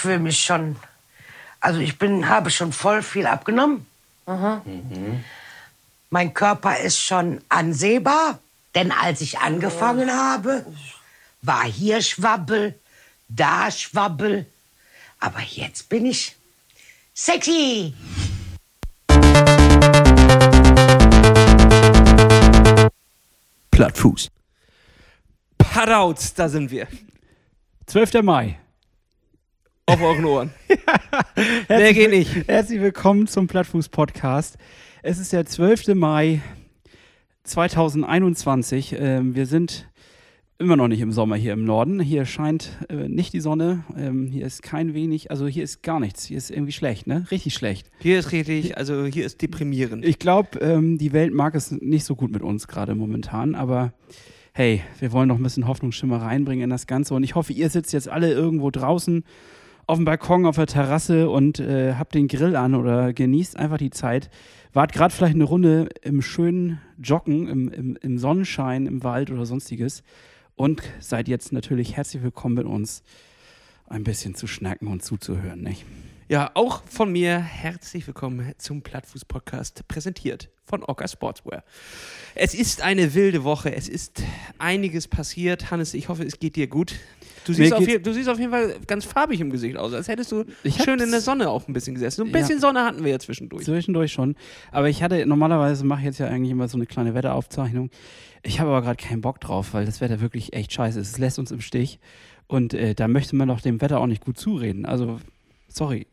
fühle mich schon, also ich bin, habe schon voll viel abgenommen. Mein Körper ist schon ansehbar, denn als ich angefangen habe, war hier Schwabbel, da Schwabbel, aber jetzt bin ich sexy. Plattfuß. Parauz, da sind wir. 12. Mai. Auf euren Ohren. Mehr geht nicht. Herzlich willkommen zum Plattfuß-Podcast. Es ist der 12. Mai 2021. Ähm, wir sind immer noch nicht im Sommer hier im Norden. Hier scheint äh, nicht die Sonne. Ähm, hier ist kein wenig, also hier ist gar nichts. Hier ist irgendwie schlecht, ne? Richtig schlecht. Hier ist richtig, also hier ist deprimierend. Ich glaube, ähm, die Welt mag es nicht so gut mit uns gerade momentan, aber hey, wir wollen noch ein bisschen Hoffnungsschimmer reinbringen in das Ganze und ich hoffe, ihr sitzt jetzt alle irgendwo draußen auf dem Balkon, auf der Terrasse und äh, habt den Grill an oder genießt einfach die Zeit. Wart gerade vielleicht eine Runde im schönen Joggen, im, im, im Sonnenschein, im Wald oder sonstiges und seid jetzt natürlich herzlich willkommen mit uns, ein bisschen zu schnacken und zuzuhören, nicht? Ja, auch von mir herzlich willkommen zum Plattfuß-Podcast, präsentiert von Orca Sportswear. Es ist eine wilde Woche, es ist einiges passiert. Hannes, ich hoffe, es geht dir gut. Du siehst, auf, du siehst auf jeden Fall ganz farbig im Gesicht aus, als hättest du Ich schön in der Sonne auch ein bisschen gesessen. So ein Ja. bisschen Sonne hatten wir ja zwischendurch. Zwischendurch schon. Aber ich hatte, normalerweise mache ich jetzt ja eigentlich immer so eine kleine Wetteraufzeichnung. Ich habe aber gerade keinen Bock drauf, weil das Wetter wirklich echt scheiße ist. Es lässt uns im Stich. Und äh, da möchte man doch dem Wetter auch nicht gut zureden. Also, sorry,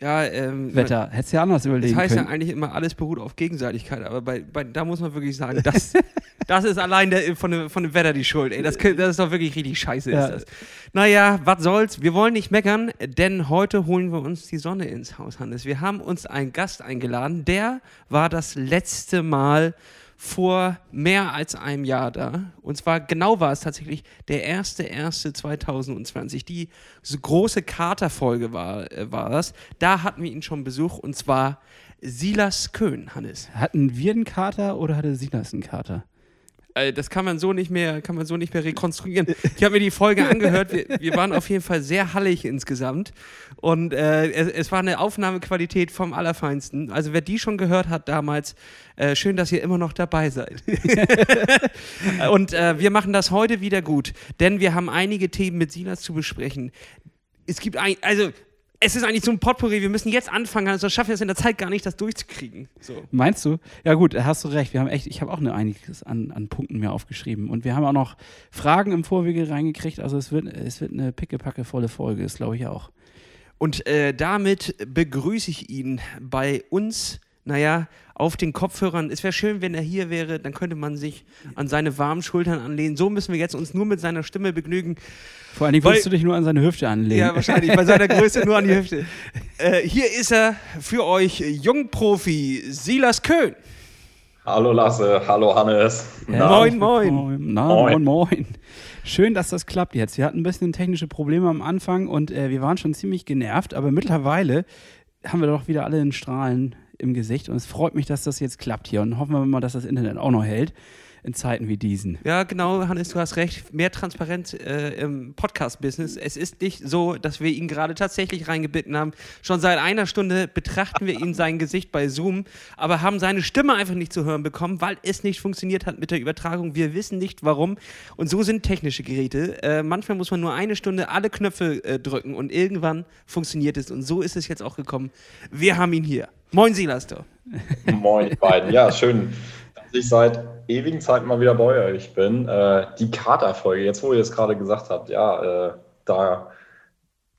Ja, ähm, Wetter. Hättest du ja anders Das überlegen heißt ja können. eigentlich immer, alles beruht auf Gegenseitigkeit, aber bei, bei, da muss man wirklich sagen, das, das ist allein der, von, dem, von dem Wetter die Schuld. Ey. Das, das ist doch wirklich richtig scheiße. Ja. Ist das. Naja, was soll's? Wir wollen nicht meckern, denn heute holen wir uns die Sonne ins Haus, Hannes. Wir haben uns einen Gast eingeladen, der war das letzte Mal vor mehr als einem Jahr da. Und zwar genau war es tatsächlich der 1.1.2020. Die große Katerfolge war, äh, war das. Da hatten wir ihn schon Besuch und zwar Silas Köhn, Hannes. Hatten wir einen Kater oder hatte Silas einen Kater? Äh, das kann man so nicht mehr, kann man so nicht mehr rekonstruieren. Ich habe mir die Folge angehört. Wir, wir waren auf jeden Fall sehr hallig insgesamt. Und äh, es, es war eine Aufnahmequalität vom Allerfeinsten. Also wer die schon gehört hat damals, äh, schön, dass ihr immer noch dabei seid. Und äh, wir machen das heute wieder gut, denn wir haben einige Themen mit Silas zu besprechen. Es gibt ein, also es ist eigentlich so ein Potpourri. Wir müssen jetzt anfangen, also schaffen wir es in der Zeit gar nicht, das durchzukriegen. So. Meinst du? Ja gut, hast du recht. Wir haben echt, ich habe auch eine einiges an, an Punkten mir aufgeschrieben. Und wir haben auch noch Fragen im Vorwege reingekriegt. Also es wird, es wird eine pickepacke volle Folge, ist glaube ich auch. Und äh, damit begrüße ich ihn bei uns, naja, auf den Kopfhörern. Es wäre schön, wenn er hier wäre, dann könnte man sich an seine warmen Schultern anlehnen. So müssen wir jetzt uns nur mit seiner Stimme begnügen. Vor allen Dingen Weil- würdest du dich nur an seine Hüfte anlegen. Ja, wahrscheinlich, bei seiner Größe nur an die Hüfte. Äh, hier ist er für euch, Jungprofi Silas Köhn. Hallo Lasse, hallo Hannes. Ja, Moin, moin. moin. Na, moin, Moin. moin. Schön, dass das klappt jetzt. Wir hatten ein bisschen technische Probleme am Anfang und äh, wir waren schon ziemlich genervt, aber mittlerweile haben wir doch wieder alle einen Strahlen im Gesicht und es freut mich, dass das jetzt klappt hier und hoffen wir mal, dass das Internet auch noch hält in Zeiten wie diesen. Ja, genau, Hannes, du hast recht. Mehr Transparenz äh, im Podcast-Business. Es ist nicht so, dass wir ihn gerade tatsächlich reingebitten haben. Schon seit einer Stunde betrachten wir ihn sein Gesicht bei Zoom, aber haben seine Stimme einfach nicht zu hören bekommen, weil es nicht funktioniert hat mit der Übertragung. Wir wissen nicht warum. Und so sind technische Geräte. Äh, manchmal muss man nur eine Stunde alle Knöpfe äh, drücken und irgendwann funktioniert es. Und so ist es jetzt auch gekommen. Wir haben ihn hier. Moin, Silas. du. Moin, beiden. Ja, schön, ich seit ewigen Zeiten mal wieder bei euch bin. Äh, die Katerfolge, jetzt wo ihr es gerade gesagt habt, ja, äh, da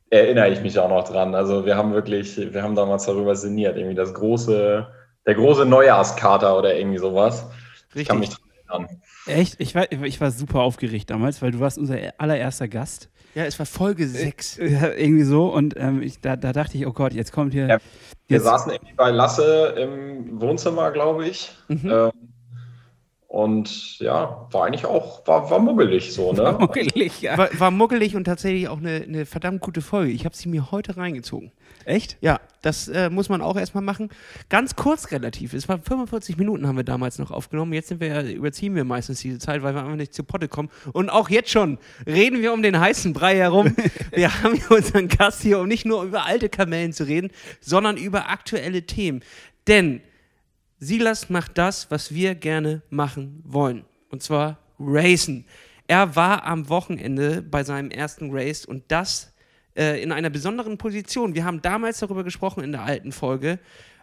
erinnere ich mich auch noch dran. Also wir haben wirklich, wir haben damals darüber sinniert, irgendwie das große, der große Neujahrskater oder irgendwie sowas. Ich kann mich Richtig. dran erinnern. Echt? Ich war, ich war super aufgeregt damals, weil du warst unser allererster Gast. Ja, es war Folge 6. Ja, irgendwie so und ähm, ich, da, da dachte ich, oh Gott, jetzt kommt hier. Ja, Wir jetzt, saßen irgendwie bei Lasse im Wohnzimmer, glaube ich. Mhm. Ähm, Und ja, war eigentlich auch, war, war muggelig so, ne? War muggelig, ja. War, war muggelig und tatsächlich auch eine, eine verdammt gute Folge. Ich habe sie mir heute reingezogen. Echt? Ja, das äh, muss man auch erstmal machen. Ganz kurz relativ. Es waren 45 Minuten haben wir damals noch aufgenommen. Jetzt sind wir ja, überziehen wir meistens diese Zeit, weil wir einfach nicht zu Potte kommen. Und auch jetzt schon reden wir um den heißen Brei herum. wir haben hier unseren Gast hier, um nicht nur über alte Kamellen zu reden, sondern über aktuelle Themen. Denn Silas macht das, was wir gerne machen wollen. Und zwar Racen. Er war am Wochenende bei seinem ersten Race und das äh, in einer besonderen Position. Wir haben damals darüber gesprochen in der alten Folge.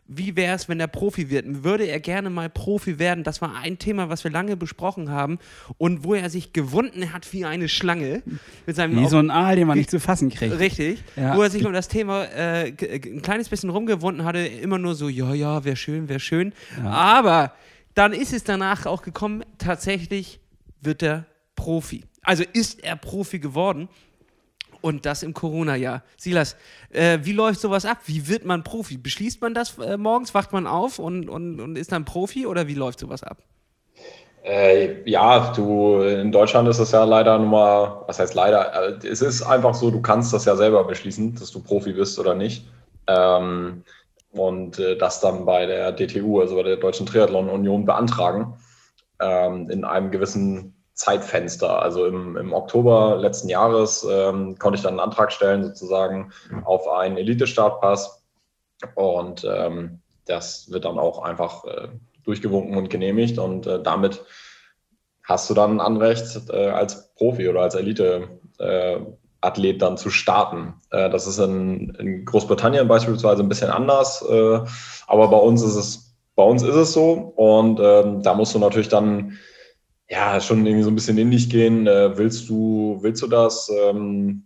Wie wäre es, wenn er Profi wird? Würde er gerne mal Profi werden? Das war ein Thema, was wir lange besprochen haben und wo er sich gewunden hat wie eine Schlange. Mit seinem Wie so ein Aal, den man nicht zu fassen kriegt. Richtig. Ja. Wo er sich um das Thema äh, ein kleines bisschen rumgewunden hatte, immer nur so, ja, ja, wäre schön, wäre schön. Aber dann ist es danach auch gekommen, tatsächlich wird er Profi. Also ist er Profi geworden. Und das im Corona-Jahr. Silas, äh, wie läuft sowas ab? Wie wird man Profi? Beschließt man das äh, morgens, wacht man auf und, und, und ist dann Profi oder wie läuft sowas ab? Äh, ja, du, in Deutschland ist es ja leider mal, was heißt leider, äh, es ist einfach so, du kannst das ja selber beschließen, dass du Profi bist oder nicht. Ähm, und äh, das dann bei der DTU, also bei der Deutschen Triathlon Union, beantragen ähm, in einem gewissen Zeitfenster. Also im, im Oktober letzten Jahres ähm, konnte ich dann einen Antrag stellen, sozusagen auf einen Elite-Startpass. Und ähm, das wird dann auch einfach äh, durchgewunken und genehmigt. Und äh, damit hast du dann ein Anrecht, äh, als Profi oder als Elite-Athlet dann zu starten. Äh, das ist in, in Großbritannien beispielsweise ein bisschen anders, äh, aber bei uns ist es, bei uns ist es so. Und ähm, da musst du natürlich dann ja schon irgendwie so ein bisschen in dich gehen. Äh, willst du, willst du das ähm,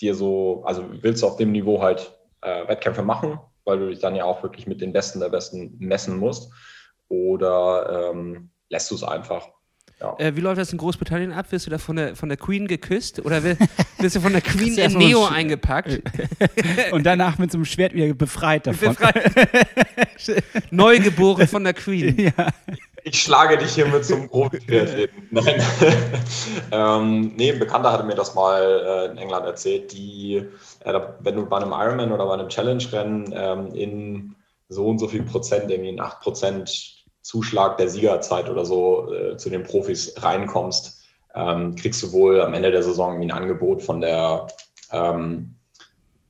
dir so, also willst du auf dem Niveau halt äh, Wettkämpfe machen, weil du dich dann ja auch wirklich mit den Besten der Besten messen musst? Oder ähm, lässt du es einfach? Ja. Äh, wie läuft das in Großbritannien ab? Wirst du da von der, von der Queen geküsst oder wi- wirst du von der Queen in Neo eingepackt? Und danach mit so einem Schwert wieder befreit davon. Befreit. Neugeboren von der Queen. ja. Ich schlage dich hiermit zum Profi-Triathleten. Nein. ähm, nee, ein Bekannter hatte mir das mal äh, in England erzählt, die, äh, wenn du bei einem Ironman oder bei einem Challenge-Rennen ähm, in so und so viel Prozent, irgendwie in 8 Prozent Zuschlag der Siegerzeit oder so äh, zu den Profis reinkommst, ähm, kriegst du wohl am Ende der Saison irgendwie ein Angebot von der, ähm,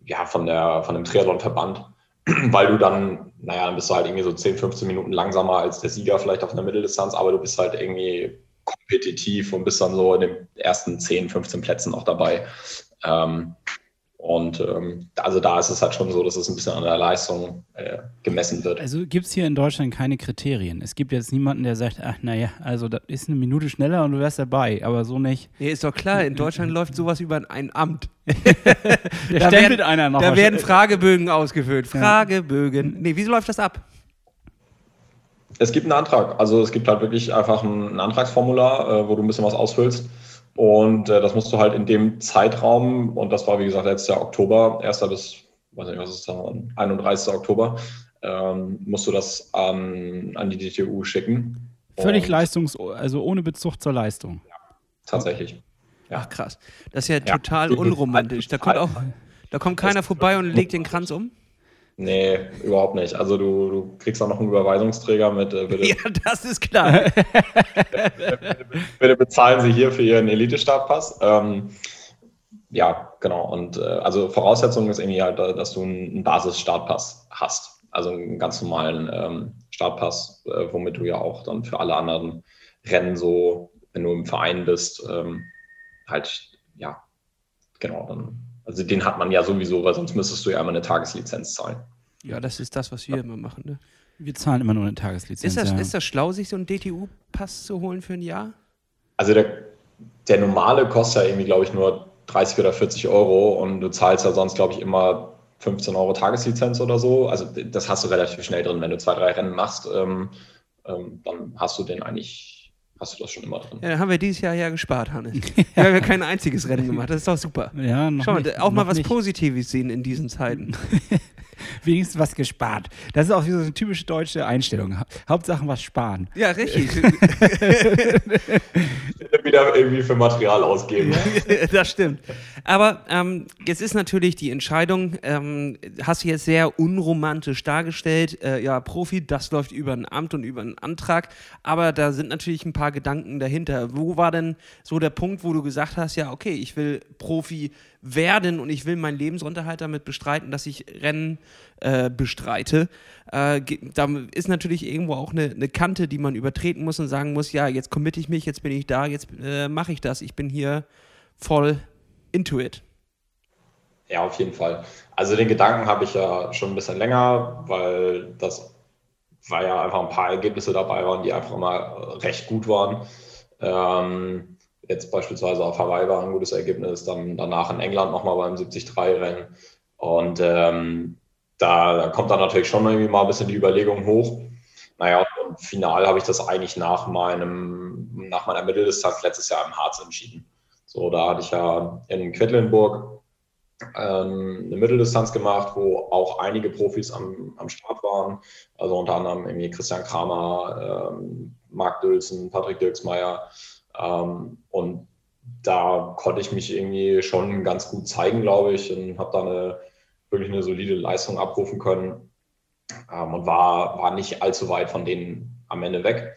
ja, von der, von dem Triathlon-Verband, weil du dann, naja, dann bist du halt irgendwie so 10, 15 Minuten langsamer als der Sieger vielleicht auf einer Mitteldistanz, aber du bist halt irgendwie kompetitiv und bist dann so in den ersten 10, 15 Plätzen auch dabei. Ähm, und ähm, also da ist es halt schon so, dass es ein bisschen an der Leistung äh, gemessen wird. Also gibt es hier in Deutschland keine Kriterien. Es gibt jetzt niemanden, der sagt, ach naja, also das ist eine Minute schneller und du wärst dabei, aber so nicht. Nee, ist doch klar, in Deutschland läuft sowas über ein Amt. Da stempelt werden- einer noch. Da werden Fragebögen ausgefüllt. Fragebögen. Nee, wie läuft das ab? Es gibt einen Antrag. Also es gibt halt wirklich einfach ein, ein Antragsformular, äh, wo du ein bisschen was ausfüllst. Und äh, das musst du halt in dem Zeitraum, und das war wie gesagt letztes Jahr Oktober, 1. bis, weiß nicht, was ist da, 31. Oktober, ähm, musst du das an, an die DTU schicken. Völlig Und leistungs-, also ohne Bezug zur Leistung. Tatsächlich. Ja. Ach krass. Das ist ja, Ja. total unromantisch. Da kommt auch, da kommt keiner vorbei und legt den Kranz um. Nee, überhaupt nicht. Also du, du kriegst auch noch einen Überweisungsträger mit, äh, bitte, Ja, das ist klar. bitte bezahlen Sie hier für Ihren Elite-Startpass. Ähm, ja, genau. Und äh, also Voraussetzung ist irgendwie halt, äh, dass du einen, einen Basis-Startpass hast. Also einen ganz normalen ähm, Startpass, äh, womit du ja auch dann für alle anderen Rennen so, wenn du im Verein bist, ähm, halt, ja, genau, dann, also den hat man ja sowieso, weil sonst müsstest du ja immer eine Tageslizenz zahlen. Ja, das ist das, was wir immer machen. Ne? Wir zahlen immer nur eine Tageslizenz. Ist, das, ja. ist das schlau, sich so einen DTU-Pass zu holen für ein Jahr? Also der, der normale kostet ja irgendwie, glaube ich, nur 30 oder 40 Euro und du zahlst ja sonst, glaube ich, immer 15 Euro Tageslizenz oder so. Also das hast du relativ schnell drin. Wenn du zwei, drei Rennen machst, ähm, ähm, dann hast du den eigentlich, hast du das schon immer drin. Ja, dann haben wir dieses Jahr ja gespart, Hannes. Wir haben ja kein einziges Rennen gemacht. Das ist doch super. ja, noch Schau mal, nicht, auch mal was nicht. Positives sehen in diesen Zeiten. wenigstens was gespart. Das ist auch so eine typische deutsche Einstellung. Hauptsache was sparen. Ja, richtig. Wieder irgendwie für Material ausgeben. das stimmt. Aber ähm, jetzt ist natürlich die Entscheidung, ähm, hast du jetzt sehr unromantisch dargestellt, äh, ja, Profi, das läuft über ein Amt und über einen Antrag, aber da sind natürlich ein paar Gedanken dahinter. Wo war denn so der Punkt, wo du gesagt hast, ja, okay, ich will Profi werden und ich will meinen Lebensunterhalt damit bestreiten, dass ich Rennen äh, bestreite. Äh, da ist natürlich irgendwo auch eine, eine, Kante, die man übertreten muss und sagen muss, ja, jetzt committe ich mich, jetzt bin ich da, jetzt äh, mache ich das, ich bin hier voll into it. Ja, auf jeden Fall. Also den Gedanken habe ich ja schon ein bisschen länger, weil das weil ja einfach ein paar Ergebnisse dabei waren, die einfach mal recht gut waren. Ähm, jetzt beispielsweise auf Hawaii war ein gutes Ergebnis, dann danach in England nochmal beim 73-Rennen. Und ähm, da, kommt dann natürlich schon irgendwie mal ein bisschen die Überlegung hoch. Naja, und final habe ich das eigentlich nach meinem, nach meiner Mitteldistanz letztes Jahr im Harz entschieden. So, da hatte ich ja in Quedlinburg ähm, eine Mitteldistanz gemacht, wo auch einige Profis am, am Start waren. Also unter anderem irgendwie Christian Kramer, ähm, Marc Dülsen, Patrick Dirksmeier, ähm, und da konnte ich mich irgendwie schon ganz gut zeigen, glaube ich, und habe da eine, wirklich eine solide Leistung abrufen können ähm, und war, war nicht allzu weit von denen am Ende weg.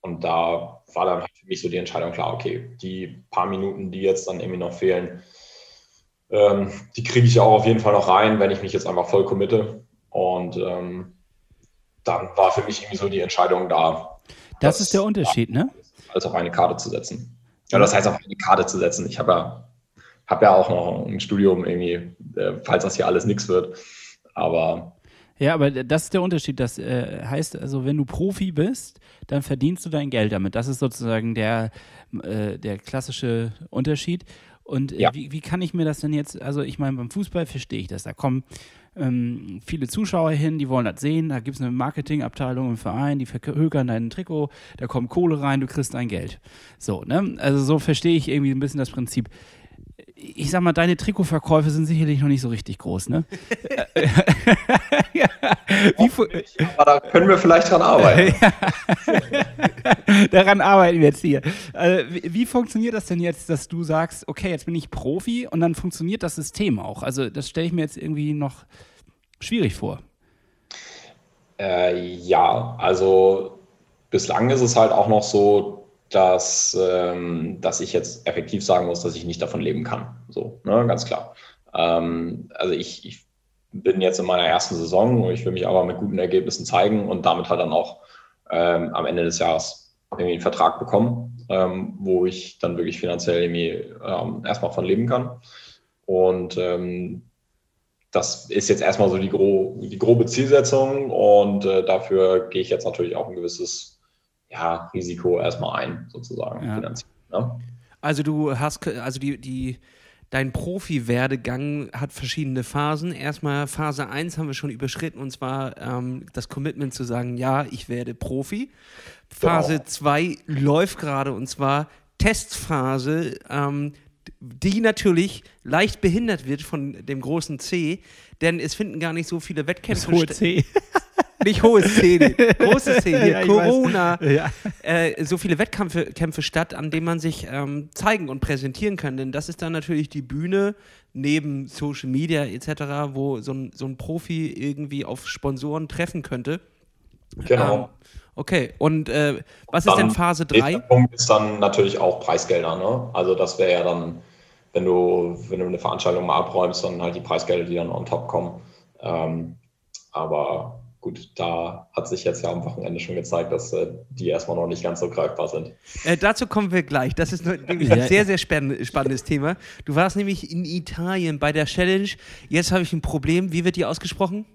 Und da war dann halt für mich so die Entscheidung klar, okay, die paar Minuten, die jetzt dann irgendwie noch fehlen, ähm, die kriege ich ja auch auf jeden Fall noch rein, wenn ich mich jetzt einfach voll committe. Und ähm, dann war für mich irgendwie so die Entscheidung da. Das ist der Unterschied, ne? Als auf eine Karte zu setzen. Ja, das heißt, auf eine Karte zu setzen. Ich habe ja, hab ja auch noch ein Studium irgendwie, äh, falls das hier alles nichts wird. Aber. Ja, aber das ist der Unterschied. Das äh, heißt also, wenn du Profi bist, dann verdienst du dein Geld damit. Das ist sozusagen der, äh, der klassische Unterschied. Und äh, ja. wie, wie kann ich mir das denn jetzt, also ich meine, beim Fußball verstehe ich das. Da kommen ähm, viele Zuschauer hin, die wollen das sehen. Da gibt es eine Marketingabteilung im Verein, die verhökern dein Trikot, da kommt Kohle rein, du kriegst dein Geld. So, ne? Also so verstehe ich irgendwie ein bisschen das Prinzip ich sag mal, deine Trikotverkäufe sind sicherlich noch nicht so richtig groß, ne? ja. Aber da können wir vielleicht dran arbeiten. Daran arbeiten wir jetzt hier. Also, wie, wie, funktioniert das denn jetzt, dass du sagst, okay, jetzt bin ich Profi und dann funktioniert das System auch? Also, das stelle ich mir jetzt irgendwie noch schwierig vor. Äh, ja, also bislang ist es halt auch noch so, dass, ähm, dass ich jetzt effektiv sagen muss, dass ich nicht davon leben kann. So, ne, ganz klar. Ähm, also ich, ich bin jetzt in meiner ersten Saison und ich will mich aber mit guten Ergebnissen zeigen und damit halt dann auch ähm, am Ende des Jahres irgendwie einen Vertrag bekommen, ähm, wo ich dann wirklich finanziell irgendwie ähm, erstmal von leben kann. Und ähm, das ist jetzt erstmal so die, gro die grobe Zielsetzung und äh, dafür gehe ich jetzt natürlich auch ein gewisses ja, Risiko erstmal ein, sozusagen, ja. finanziell. Ne? Also du hast, also die, die, dein Profi-Werdegang hat verschiedene Phasen. Erstmal Phase 1 haben wir schon überschritten und zwar ähm, das Commitment zu sagen, ja, ich werde Profi. Phase 2 genau. läuft gerade und zwar Testphase, ähm, die natürlich leicht behindert wird von dem großen C, denn es finden gar nicht so viele Wettkämpfe statt. Nicht hohe Szene, große Szene, ja, Corona, ja. äh, so viele Wettkämpfe Kämpfe statt, an denen man sich ähm, zeigen und präsentieren kann. Denn das ist dann natürlich die Bühne neben Social Media etc., wo so ein, so ein Profi irgendwie auf Sponsoren treffen könnte. Genau. Ähm, okay, und äh, was dann ist denn Phase 3? Der Punkt ist dann natürlich auch Preisgelder. Ne? Also das wäre ja dann, wenn du, wenn du eine Veranstaltung mal abräumst, dann halt die Preisgelder, die dann on top kommen. Ähm, aber gut, da hat sich jetzt ja am Wochenende schon gezeigt, dass äh, die erstmal noch nicht ganz so greifbar sind. Äh, dazu kommen wir gleich. Das ist nämlich ein sehr, sehr spannendes Thema. Du warst nämlich in Italien bei der Challenge. Jetzt habe ich ein Problem. Wie wird die ausgesprochen?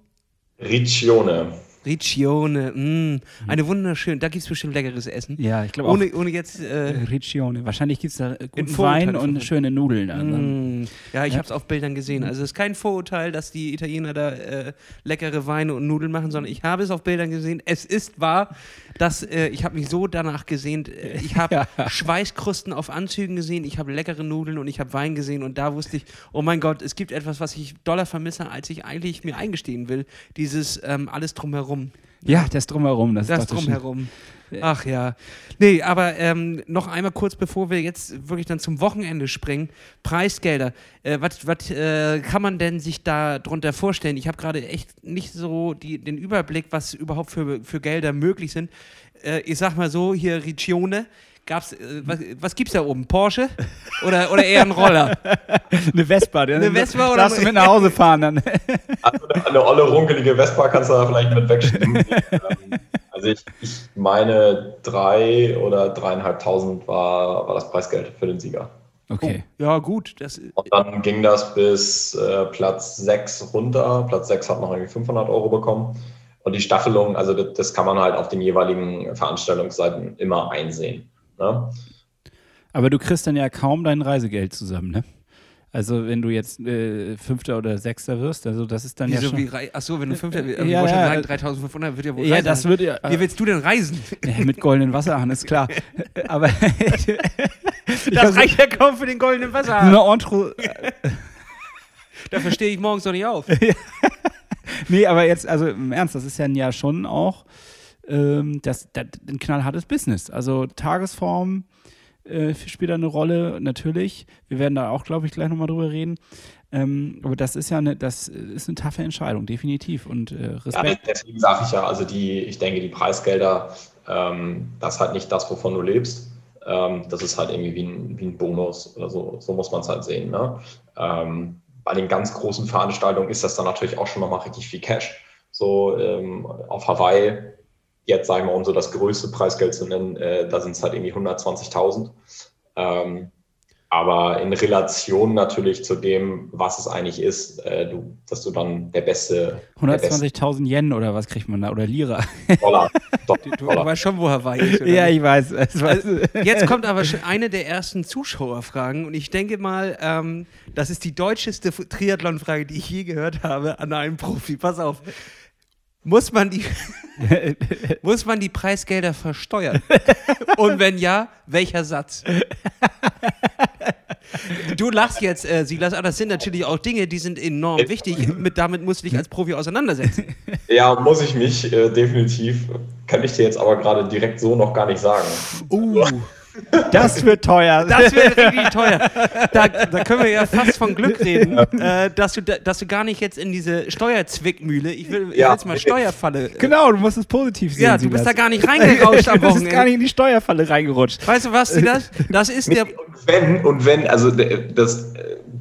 Riccione. Riccione, mh, eine wunderschöne, da gibt es bestimmt leckeres Essen. Ja, ich glaube auch. Ohne, ohne jetzt. Äh, Riccione. Wahrscheinlich gibt es da guten Wein und schöne Nudeln. dann. Mm, Ja, ich Ja. habe es auf Bildern gesehen. Also es ist kein Vorurteil, dass die Italiener da äh, leckere Weine und Nudeln machen, sondern ich habe es auf Bildern gesehen. Es ist wahr, dass äh, ich habe mich so danach gesehnt. Äh, ich habe Schweißkrusten auf Anzügen gesehen, ich habe leckere Nudeln und ich habe Wein gesehen und da wusste ich, oh mein Gott, es gibt etwas, was ich doller vermisse, als ich eigentlich mir eingestehen will. Dieses ähm, alles drumherum. Ja, das Drumherum. Das, Das drumherum. Ach ja. Nee, aber ähm, noch einmal kurz, bevor wir jetzt wirklich dann zum Wochenende springen. Preisgelder. Äh, Was äh, kann man denn sich da drunter vorstellen? Ich habe gerade echt nicht so die, den Überblick, was überhaupt für, für Gelder möglich sind. Äh, ich sag mal so, hier Regione. Gab's, äh, was, was gibt's da oben? Porsche? Oder, oder eher ein Roller? Eine Vespa. Eine Vespa oder- Darfst du mit nach Hause fahren dann. Also eine, eine olle, runkelige Vespa kannst du da vielleicht mit wegschieben. Ähm, also ich, ich meine, drei oder dreieinhalbtausend war, war das Preisgeld für den Sieger. Okay. Ja, gut. Das, Und dann ging das bis äh, Platz 6 runter. Platz 6 hat noch irgendwie 500 Euro bekommen. Und die Staffelung, also das, das kann man halt auf den jeweiligen Veranstaltungsseiten immer einsehen. Ne? Aber du kriegst dann ja kaum dein Reisegeld zusammen, ne? Also wenn du jetzt äh, Fünfter oder Sechster wirst, also das ist dann ja wieso, schon... wie, achso, wenn du Fünfter willst, Ja, ich wollte schon ja, sagen, äh, 3500 wird ja wohl ja, Reisen das würde ja... Wie willst du denn reisen? Ja, mit goldenen Wasserhahn, ist klar. Aber Das reicht ja kaum für den goldenen Wasser. eine Entro Dafür stehe ich morgens noch nicht auf. Nee, aber jetzt, also im Ernst, das ist ja ja schon auch ähm, das, das, ein knallhartes Business. Also Tagesform äh, spielt da eine Rolle, natürlich. Wir werden da auch, glaube ich, gleich nochmal drüber reden. Ähm, aber das ist ja eine, das ist eine taffe Entscheidung, definitiv. Und äh, Ja, Respekt. deswegen sage ich ja, also die, ich denke, die Preisgelder, ähm, das ist halt nicht das, wovon du lebst. Ähm, das ist halt irgendwie wie ein, wie ein Bonus oder so. So muss man es halt sehen. Ne? Ähm, bei den ganz großen Veranstaltungen ist das dann natürlich auch schon nochmal richtig viel Cash. So ähm, auf Hawaii, jetzt sagen wir, um so das größte Preisgeld zu nennen, äh, da sind es halt irgendwie 120.000. Ähm, aber in Relation natürlich zu dem, was es eigentlich ist, äh, du, dass du dann der beste, der beste 120.000 Yen oder was kriegt man da? Oder Lira? Dollar, Du, du Dollar. weißt schon, wo Hawaii ist. oder ja, ich weiß. Weiß Jetzt kommt aber schon eine der ersten Zuschauerfragen und ich denke mal, ähm, das ist die deutscheste Triathlon-Frage, die ich je gehört habe an einem Profi. Pass auf. Muss man die, muss man die Preisgelder versteuern? Und wenn ja, welcher Satz? Du lachst jetzt, äh, Silas, aber das sind natürlich auch Dinge, die sind enorm wichtig. Mit, damit musst du dich als Profi auseinandersetzen. Ja, muss ich mich äh, definitiv. Kann ich dir jetzt aber gerade direkt so noch gar nicht sagen. Uh, das wird teuer. das wird richtig teuer. Da, da können wir ja fast von Glück reden, äh, dass, du, da- dass du gar nicht jetzt in diese Steuerzwickmühle, ich will Ja. jetzt mal Steuerfalle. äh, genau, du musst es positiv sehen. Ja, du bist da Silas. gar nicht reingerauscht am Du bist gar Wochenende. nicht in die Steuerfalle reingerutscht. Weißt du was, Silas? Das ist der. Und wenn, und wenn, also das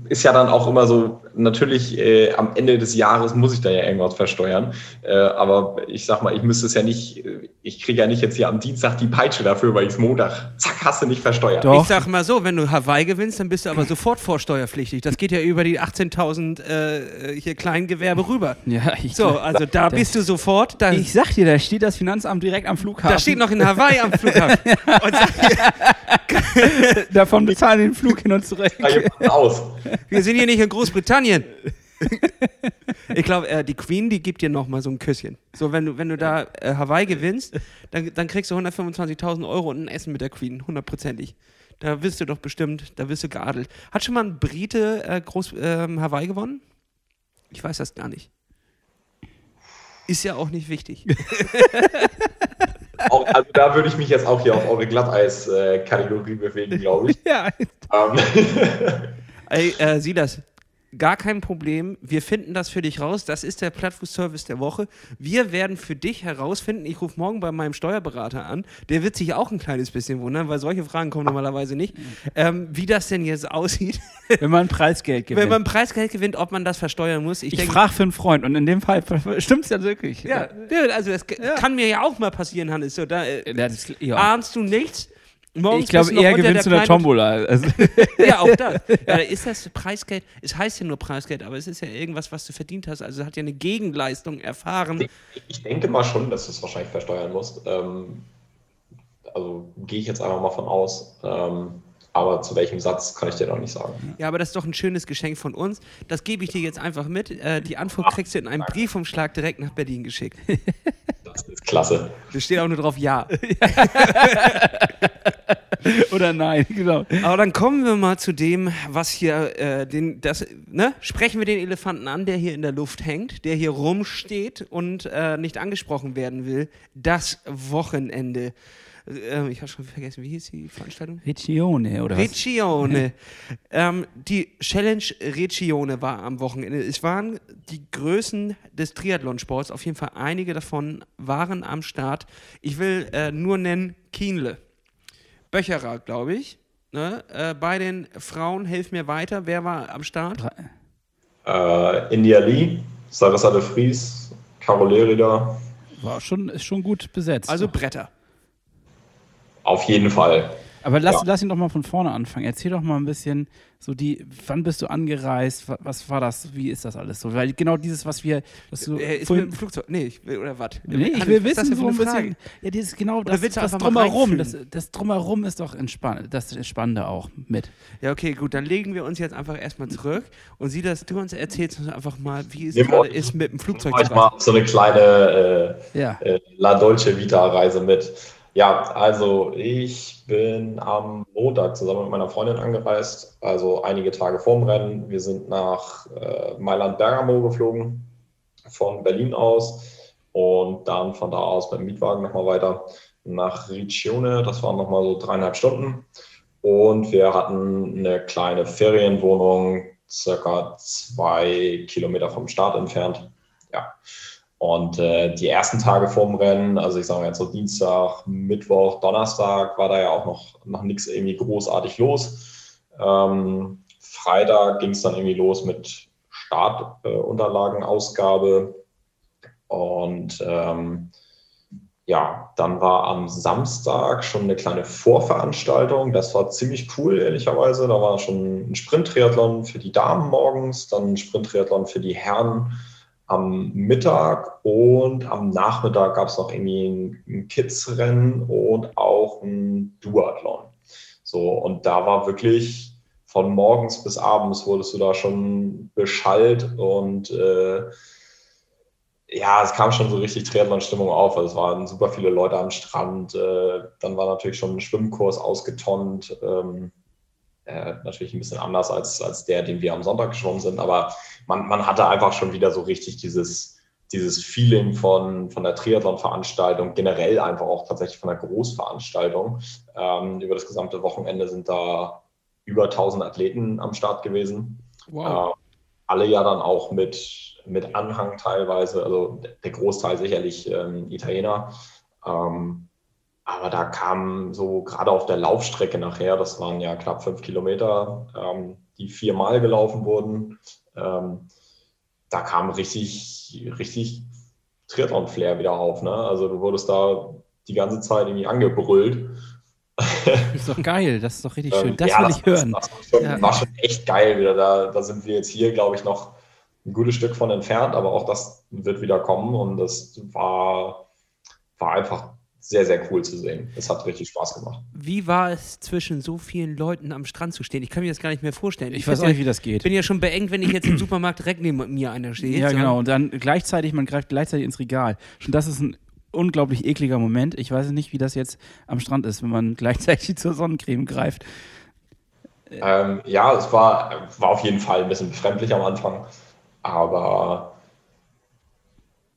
ist ja dann auch immer so, natürlich äh, am Ende des Jahres muss ich da ja irgendwas versteuern. Äh, aber ich sag mal, ich müsste es ja nicht, äh, ich kriege ja nicht jetzt hier am Dienstag die Peitsche dafür, weil ich es Montag, zack, hast du nicht versteuert. Doch. Ich sag mal so, wenn du Hawaii gewinnst, dann bist du aber sofort vorsteuerpflichtig. Das geht ja über die 18.000 äh, hier Kleingewerbe rüber. Ja, ich, So, also da bist du sofort. Ich sag dir, da steht das Finanzamt direkt am Flughafen. da steht noch in Hawaii am Flughafen. Und sagt, Davon bezahlen den Flug hin und zurück. Jemand aus. wir sind hier nicht in Großbritannien. Ich glaube, äh, die Queen, die gibt dir noch mal so ein Küsschen. So, wenn du, wenn du da äh, Hawaii gewinnst, dann, dann kriegst du 125.000 Euro und ein Essen mit der Queen, hundertprozentig. Da wirst du doch bestimmt, da wirst du geadelt. Hat schon mal ein Brite äh, groß, ähm, Hawaii gewonnen? Ich weiß das gar nicht. Ist ja auch nicht wichtig. Auch, also da würde ich mich jetzt auch hier auf eure Glatteis-Kategorie bewegen, glaube ich. Ja, Ähm, Ey, äh, Silas, gar kein Problem. Wir finden das für dich raus. Das ist der Plattfuß-Service der Woche. Wir werden für dich herausfinden. Ich rufe morgen bei meinem Steuerberater an. Der wird sich auch ein kleines bisschen wundern, weil solche Fragen kommen normalerweise nicht. Ähm, wie das denn jetzt aussieht, wenn man Preisgeld gewinnt. wenn man Preisgeld gewinnt, ob man das versteuern muss. Ich, ich frage für einen Freund und in dem Fall stimmt es ja wirklich. ja, ja, also das kann mir ja auch mal passieren, Hannes. So, da, äh, Ja, das, ja. ahnst du nichts? Morgens ich glaube, eher gewinnst du der eine kleinen- Tombola. Also, Ja, auch das. Ja, da ist das Preisgeld, es heißt ja nur Preisgeld, aber es ist ja irgendwas, was du verdient hast. Also hat ja eine Gegenleistung erfahren. Ich denke mal schon, dass du es wahrscheinlich versteuern musst. Ähm, also gehe ich jetzt einfach mal von aus. Ähm, aber zu welchem Satz kann ich dir noch nicht sagen. Ja, aber das ist doch ein schönes Geschenk von uns. Das gebe ich dir jetzt einfach mit. Äh, die Antwort kriegst du in einem Briefumschlag direkt nach Berlin geschickt. Das ist klasse. Da steht auch nur drauf Ja. oder nein, genau. Aber dann kommen wir mal zu dem, was hier, äh, den, das, ne? Sprechen wir den Elefanten an, der hier in der Luft hängt, der hier rumsteht und äh, nicht angesprochen werden will. Das Wochenende. Äh, ich habe schon vergessen, wie hieß die Veranstaltung? Regione, oder was? Regione. ähm, die Challenge Regione war am Wochenende. Es waren die Größen des Triathlonsports. Auf jeden Fall einige davon waren am Start. Ich will äh, nur nennen Kienle. Böcherer, glaube ich. Ne? Äh, bei den Frauen, helf mir weiter. Wer war am Start? Äh, India Lee, Sarissa de Vries, Carol Lerida. War schon, ist schon gut besetzt. Also Bretter. Auf jeden Fall. Aber lass, Ja. lass ihn doch mal von vorne anfangen. Erzähl doch mal ein bisschen, so die, wann bist du angereist? Wa- Was war das? Wie ist das alles so? Weil genau dieses, was wir, was du Er ist vorhin- mit dem Flugzeug. Nee, ich will, oder was? Nee, ich will wissen, so ein bisschen. Ja, dieses genau Oder das, das drumherum. Das, das drumherum ist doch entspannt. Das ist Spannende auch mit. Ja, okay, gut, dann legen wir uns jetzt einfach erstmal zurück und sieh, dass du uns erzählst uns einfach mal, wie es Nehmen gerade ist, mit dem Flugzeug ich mal so eine kleine äh, Ja. äh, La Dolce Vita Reise mit. Ja, also ich bin am Montag zusammen mit meiner Freundin angereist, also einige Tage vorm Rennen. Wir sind nach äh, Mailand-Bergamo geflogen, von Berlin aus und dann von da aus beim Mietwagen nochmal weiter nach Riccione. Das waren nochmal so dreieinhalb Stunden. Und wir hatten eine kleine Ferienwohnung, circa zwei Kilometer vom Start entfernt. Ja. Und äh, die ersten Tage vorm Rennen, also ich sage mal jetzt so Dienstag, Mittwoch, Donnerstag, war da ja auch noch, noch nichts irgendwie großartig los. Ähm, Freitag ging es dann irgendwie los mit Startunterlagenausgabe. Und ähm, ja, dann war am Samstag schon eine kleine Vorveranstaltung. Das war ziemlich cool, ehrlicherweise. Da war schon ein Sprint-Triathlon für die Damen morgens, dann ein Sprint-Triathlon für die Herren am Mittag und am Nachmittag gab es noch irgendwie ein, Kids-Rennen und auch ein Duathlon. So, und da war wirklich von morgens bis abends wurdest du da schon beschallt und äh, ja, es kam schon so richtig Triathlon-Stimmung auf. Also es waren super viele Leute am Strand. Äh, dann war natürlich schon ein Schwimmkurs ausgetonnt. Ähm, äh, natürlich ein bisschen anders als, als der, den wir am Sonntag geschwommen sind. Aber man, man hatte einfach schon wieder so richtig dieses, dieses Feeling von, von der Triathlon-Veranstaltung, generell einfach auch tatsächlich von der Großveranstaltung. Ähm, über das gesamte Wochenende sind da über 1000 Athleten am Start gewesen. Wow. Äh, alle ja dann auch mit, mit Anhang teilweise, also der Großteil sicherlich ähm, Italiener. Ähm, aber da kam so gerade auf der Laufstrecke nachher, das waren ja knapp fünf Kilometer, ähm, die viermal gelaufen wurden. Ähm, da kam richtig, richtig Triathlon-Flair wieder auf. Ne? Also du wurdest da die ganze Zeit irgendwie angebrüllt. Ist doch geil, das ist doch richtig Ähm, schön. Das ja, will ich hören. Das, war, schon, Ja. war schon echt geil wieder. Da, da sind wir jetzt hier, glaube ich, noch ein gutes Stück von entfernt, aber auch das wird wieder kommen und das war, war einfach sehr, sehr cool zu sehen. Es hat richtig Spaß gemacht. Wie war es, zwischen so vielen Leuten am Strand zu stehen? Ich kann mir das gar nicht mehr vorstellen. Ich weiß bin auch nicht, wie das geht. bin ja schon beengt, wenn ich jetzt im Supermarkt direkt neben mir einer steht. Ja, so. genau. Und dann gleichzeitig, man greift gleichzeitig ins Regal. Schon das ist ein unglaublich ekliger Moment. Ich weiß nicht, wie das jetzt am Strand ist, wenn man gleichzeitig zur Sonnencreme greift. Ähm, ja, es war, war auf jeden Fall ein bisschen befremdlich am Anfang, aber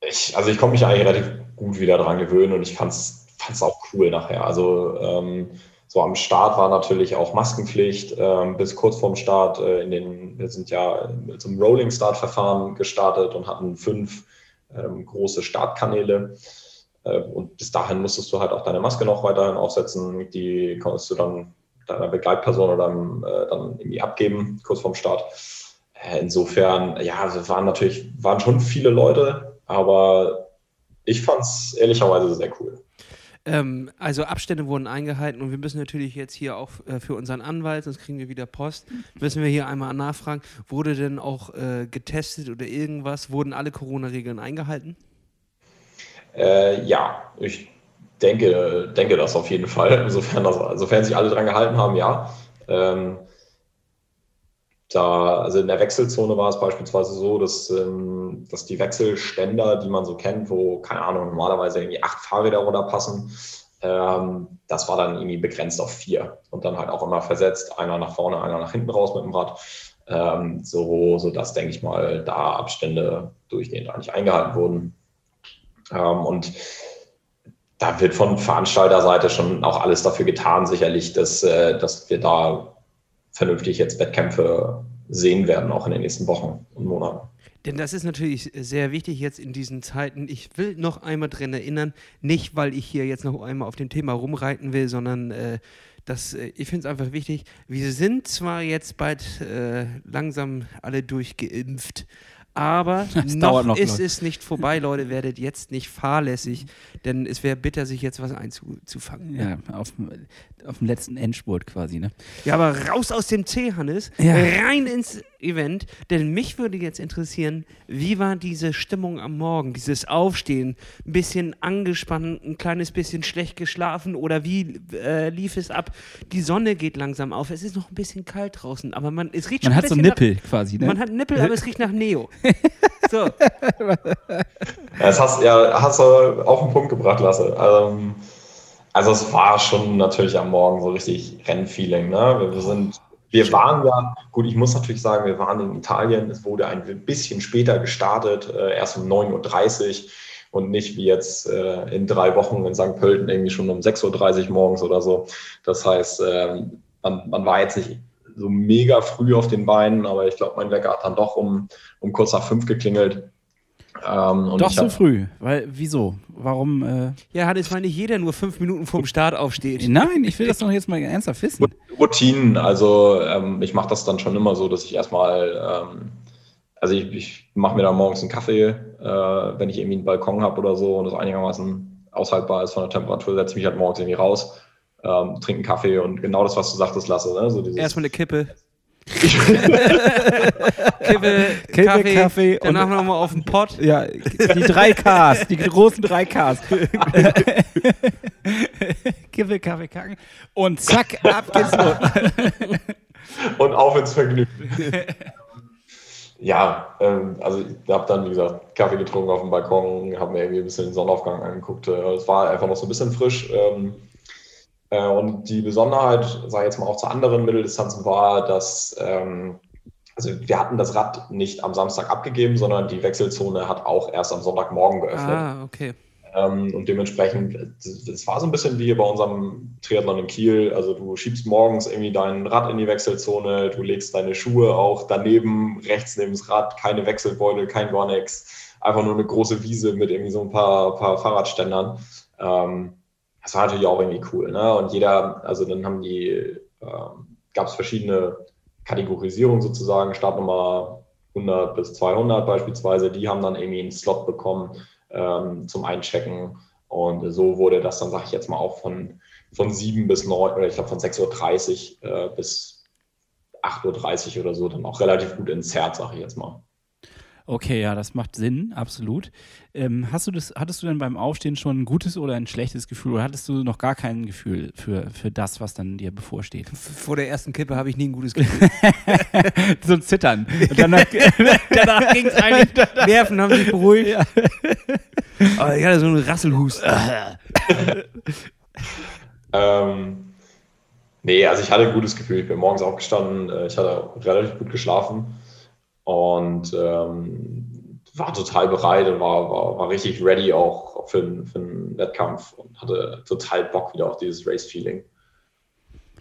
ich, also ich konnte mich eigentlich relativ gut wieder dran gewöhnen und ich fand es auch cool nachher. Also ähm, so am Start war natürlich auch Maskenpflicht ähm, bis kurz vorm Start. Äh, in den, wir sind ja einem Rolling Start Verfahren gestartet und hatten fünf ähm, große Startkanäle. Äh, und bis dahin musstest du halt auch deine Maske noch weiterhin aufsetzen. Die konntest du dann deiner Begleitperson oder dann, äh, dann irgendwie abgeben, kurz vorm Start. Äh, insofern, ja, es waren natürlich, waren schon viele Leute, aber ich fand es ehrlicherweise sehr cool. Ähm, also Abstände wurden eingehalten und wir müssen natürlich jetzt hier auch äh, für unseren Anwalt, sonst kriegen wir wieder Post, müssen wir hier einmal nachfragen, wurde denn auch äh, getestet oder irgendwas? Wurden alle Corona-Regeln eingehalten? Äh, ja, ich denke, denke das auf jeden Fall. Insofern, das, sofern sich alle dran gehalten haben, ja. Ähm, da, also in der Wechselzone war es beispielsweise so, dass, ähm, dass die Wechselständer, die man so kennt, wo, keine Ahnung, normalerweise irgendwie acht Fahrräder runterpassen, ähm, das war dann irgendwie begrenzt auf vier und dann halt auch immer versetzt, einer nach vorne, einer nach hinten raus mit dem Rad. Ähm, so, dass, denke ich mal, da Abstände durchgehend eigentlich eingehalten wurden. Ähm, und da wird von Veranstalterseite schon auch alles dafür getan, sicherlich, dass, äh, dass wir da vernünftig jetzt Wettkämpfe sehen werden, auch in den nächsten Wochen und Monaten. Denn das ist natürlich sehr wichtig jetzt in diesen Zeiten. Ich will noch einmal dran erinnern, nicht weil ich hier jetzt noch einmal auf dem Thema rumreiten will, sondern äh, das, äh, ich finde es einfach wichtig. Wir sind zwar jetzt bald äh, langsam alle durchgeimpft, aber noch, noch, ist Leute. es nicht vorbei, Leute. Werdet jetzt nicht fahrlässig, denn es wäre bitter, sich jetzt was einzufangen. Ja, auf, auf dem letzten Endspurt quasi, ne? Ja, aber raus aus dem C, Hannes, ja. rein ins Event, denn mich würde jetzt interessieren, wie war diese Stimmung am Morgen, dieses Aufstehen, ein bisschen angespannt, ein kleines bisschen schlecht geschlafen oder wie äh, lief es ab? Die Sonne geht langsam auf, es ist noch ein bisschen kalt draußen, aber man, es riecht man schon hat so Nippel nach, quasi, ne? Man hat Nippel, aber es riecht nach Neo. so. Das hast, ja, hast du auf den Punkt gebracht, Lasse. Also, also es war schon natürlich am Morgen so richtig Rennfeeling. Ne? Wir, sind, wir waren ja, gut, ich muss natürlich sagen, wir waren in Italien. Es wurde ein bisschen später gestartet, äh, erst um 9.30 Uhr und nicht wie jetzt äh, in drei Wochen in St. Pölten irgendwie schon um 6.30 Uhr morgens oder so. Das heißt, äh, man, man war jetzt nicht so mega früh auf den Beinen, aber ich glaube, mein Wecker hat dann doch um, um kurz nach fünf geklingelt. Ähm, Doch so früh. Weil, wieso? Warum? Äh ja, hat jetzt weil nicht jeder nur fünf Minuten vorm Start aufsteht. Nein, ich will das doch jetzt mal ernsthaft wissen. Routinen, also ähm, ich mache das dann schon immer so, dass ich erstmal, ähm, also ich, ich mache mir da morgens einen Kaffee, äh, wenn ich irgendwie einen Balkon habe oder so und es einigermaßen aushaltbar ist von der Temperatur, setze ich mich halt morgens irgendwie raus, ähm, trinke einen Kaffee und genau das, was du sagtest, lasse. Ne? So Erstmal eine Kippe. Kippe, Kippe, Kaffee, Kaffee danach nochmal auf den Pott. Ja, die drei Ks, die großen drei Ks. Kippe, Kaffee, Kacken. Und zack, ab geht's los. Und auf ins Vergnügen. Ja, ähm, also ich habe dann, wie gesagt, Kaffee getrunken auf dem Balkon, habe mir irgendwie ein bisschen den Sonnenaufgang angeguckt. Äh, es war einfach noch so ein bisschen frisch. Ähm, äh, und die Besonderheit, sage ich jetzt mal auch zu anderen Mitteldistanzen, war, dass ähm, also wir hatten das Rad nicht am Samstag abgegeben, sondern die Wechselzone hat auch erst am Sonntagmorgen geöffnet. Ah, okay. Ähm, und dementsprechend, es war so ein bisschen wie bei unserem Triathlon in Kiel. Also du schiebst morgens irgendwie dein Rad in die Wechselzone, du legst deine Schuhe auch daneben, rechts neben das Rad, keine Wechselbeutel, kein Gornex, einfach nur eine große Wiese mit irgendwie so ein paar, paar Fahrradständern. Ähm, das war natürlich auch irgendwie cool. Ne? Und jeder, also dann haben die, ähm, gab es verschiedene Kategorisierungen sozusagen, Startnummer 100 bis 200 beispielsweise, die haben dann irgendwie einen Slot bekommen ähm, zum Einchecken. Und so wurde das dann, sage ich jetzt mal, auch von, von 7 bis 9, oder ich glaube von 6.30 Uhr äh, bis 8.30 Uhr oder so, dann auch relativ gut entzerrt, sage ich jetzt mal. Okay, ja, das macht Sinn, absolut. Ähm, hast du das, hattest du denn beim Aufstehen schon ein gutes oder ein schlechtes Gefühl oder hattest du noch gar kein Gefühl für, für das, was dann dir bevorsteht? Vor der ersten Kippe habe ich nie ein gutes Gefühl. so ein Zittern. Und danach, danach ging es eigentlich, Nerven haben sich beruhigt. Ja. Aber ich hatte so einen Rasselhust. ähm, nee, also ich hatte ein gutes Gefühl. Ich bin morgens aufgestanden, äh, ich hatte relativ gut geschlafen und ähm, war total bereit und war, war, war richtig ready auch für, für einen Wettkampf und hatte total Bock wieder auf dieses Race-Feeling.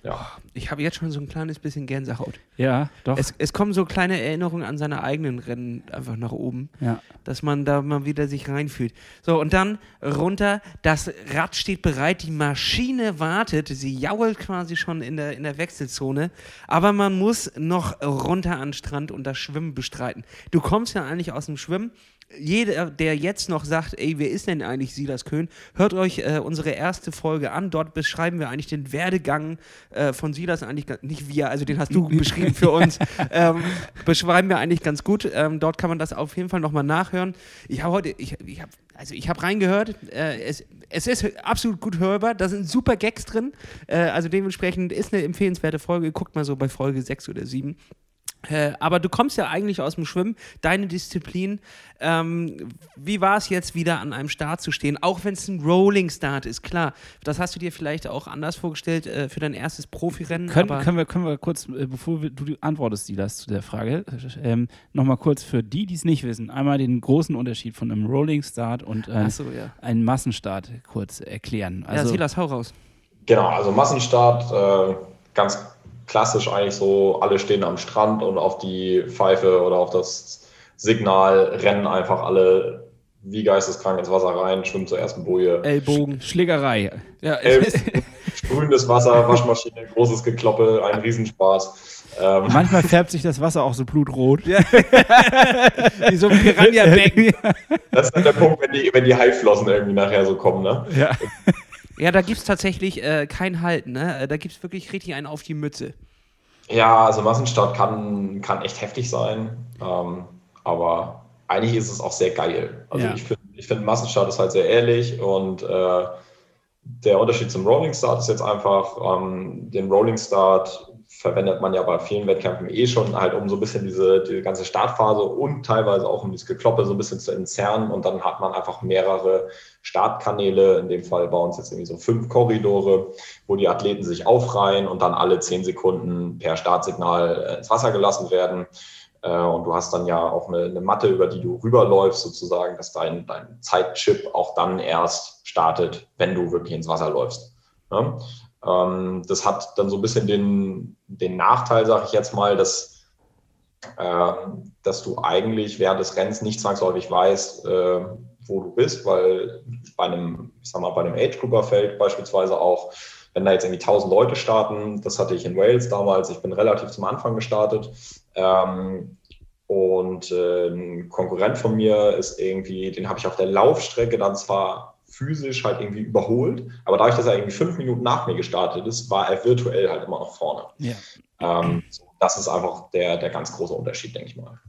Ja. Ich habe jetzt schon so ein kleines bisschen Gänsehaut. Ja, doch. Es, es, kommen so kleine Erinnerungen an seine eigenen Rennen einfach nach oben, ja. dass man da mal wieder sich reinfühlt. So, und dann runter, das Rad steht bereit, die Maschine wartet, sie jault quasi schon in der, in der Wechselzone, aber man muss noch runter an den Strand und das Schwimmen bestreiten. Du kommst ja eigentlich aus dem Schwimmen, jeder, der jetzt noch sagt, ey, wer ist denn eigentlich Silas Köhn, hört euch äh, unsere erste Folge an. Dort beschreiben wir eigentlich den Werdegang äh, von Silas eigentlich nicht wir, also den hast du beschrieben für uns. Ähm, beschreiben wir eigentlich ganz gut. Ähm, dort kann man das auf jeden Fall nochmal nachhören. Ich habe heute, ich, ich habe, also ich habe reingehört. Äh, es, es ist absolut gut hörbar. Da sind super Gags drin. Äh, also dementsprechend ist eine empfehlenswerte Folge. Guckt mal so bei Folge 6 oder 7. Äh, aber du kommst ja eigentlich aus dem Schwimmen, deine Disziplin. Ähm, wie war es jetzt wieder an einem Start zu stehen, auch wenn es ein Rolling Start ist? Klar, das hast du dir vielleicht auch anders vorgestellt äh, für dein erstes Profirennen. Können, aber können, wir, können wir kurz, äh, bevor wir, du antwortest, Silas, zu der Frage, ähm, nochmal kurz für die, die es nicht wissen, einmal den großen Unterschied von einem Rolling Start und äh, Achso, ja. einem Massenstart kurz erklären. ja, Also, Silas, hau raus. Genau, also Massenstart, äh, ganz klassisch eigentlich so, alle stehen am Strand und auf die Pfeife oder auf das Signal rennen einfach alle wie geisteskrank ins Wasser rein, schwimmen zur ersten Boje. Ellbogen. Schlägerei. Ja, sprühendes Wasser, Waschmaschine, großes Gekloppe, ein Riesenspaß. Ähm, Manchmal färbt sich das Wasser auch so blutrot. wie so ein Piranha-Becken. das ist dann der Punkt, wenn die, wenn die Haiflossen irgendwie nachher so kommen. Ne? Ja. Ja, da gibt es tatsächlich äh, kein Halten, ne? Äh, Da gibt es wirklich richtig einen auf die Mütze. Ja, also Massenstart kann, kann echt heftig sein, ähm, aber eigentlich ist es auch sehr geil. Also Ja. ich finde, ich find, Massenstart ist halt sehr ehrlich und äh, der Unterschied zum Rolling Start ist jetzt einfach, ähm, den Rolling Start verwendet man ja bei vielen Wettkämpfen eh schon halt, um so ein bisschen diese, diese ganze Startphase und teilweise auch um dieses Gekloppe so ein bisschen zu entzerren und dann hat man einfach mehrere Startkanäle, in dem Fall bei uns jetzt irgendwie so fünf Korridore, wo die Athleten sich aufreihen und dann alle zehn Sekunden per Startsignal äh, ins Wasser gelassen werden. Äh, Und du hast dann ja auch eine, eine Matte, über die du rüberläufst, sozusagen, dass dein, dein Zeitchip auch dann erst startet, wenn du wirklich ins Wasser läufst. Ne? Ähm, Das hat dann so ein bisschen den, den Nachteil, sage ich jetzt mal, dass, ähm, dass du eigentlich während des Rennens nicht zwangsläufig weißt, äh, wo du bist, weil bei einem, ich sag mal, bei einem Age-Grouper-Feld beispielsweise auch, wenn da jetzt irgendwie 1000 Leute starten, das hatte ich in Wales damals, ich bin relativ zum Anfang gestartet, ähm, und äh, ein Konkurrent von mir ist irgendwie, den habe ich auf der Laufstrecke dann zwar physisch halt irgendwie überholt, aber dadurch, dass er irgendwie fünf Minuten nach mir gestartet ist, war er virtuell halt immer noch vorne. Ja. Ähm, so, das ist einfach der, der ganz große Unterschied, denke ich mal.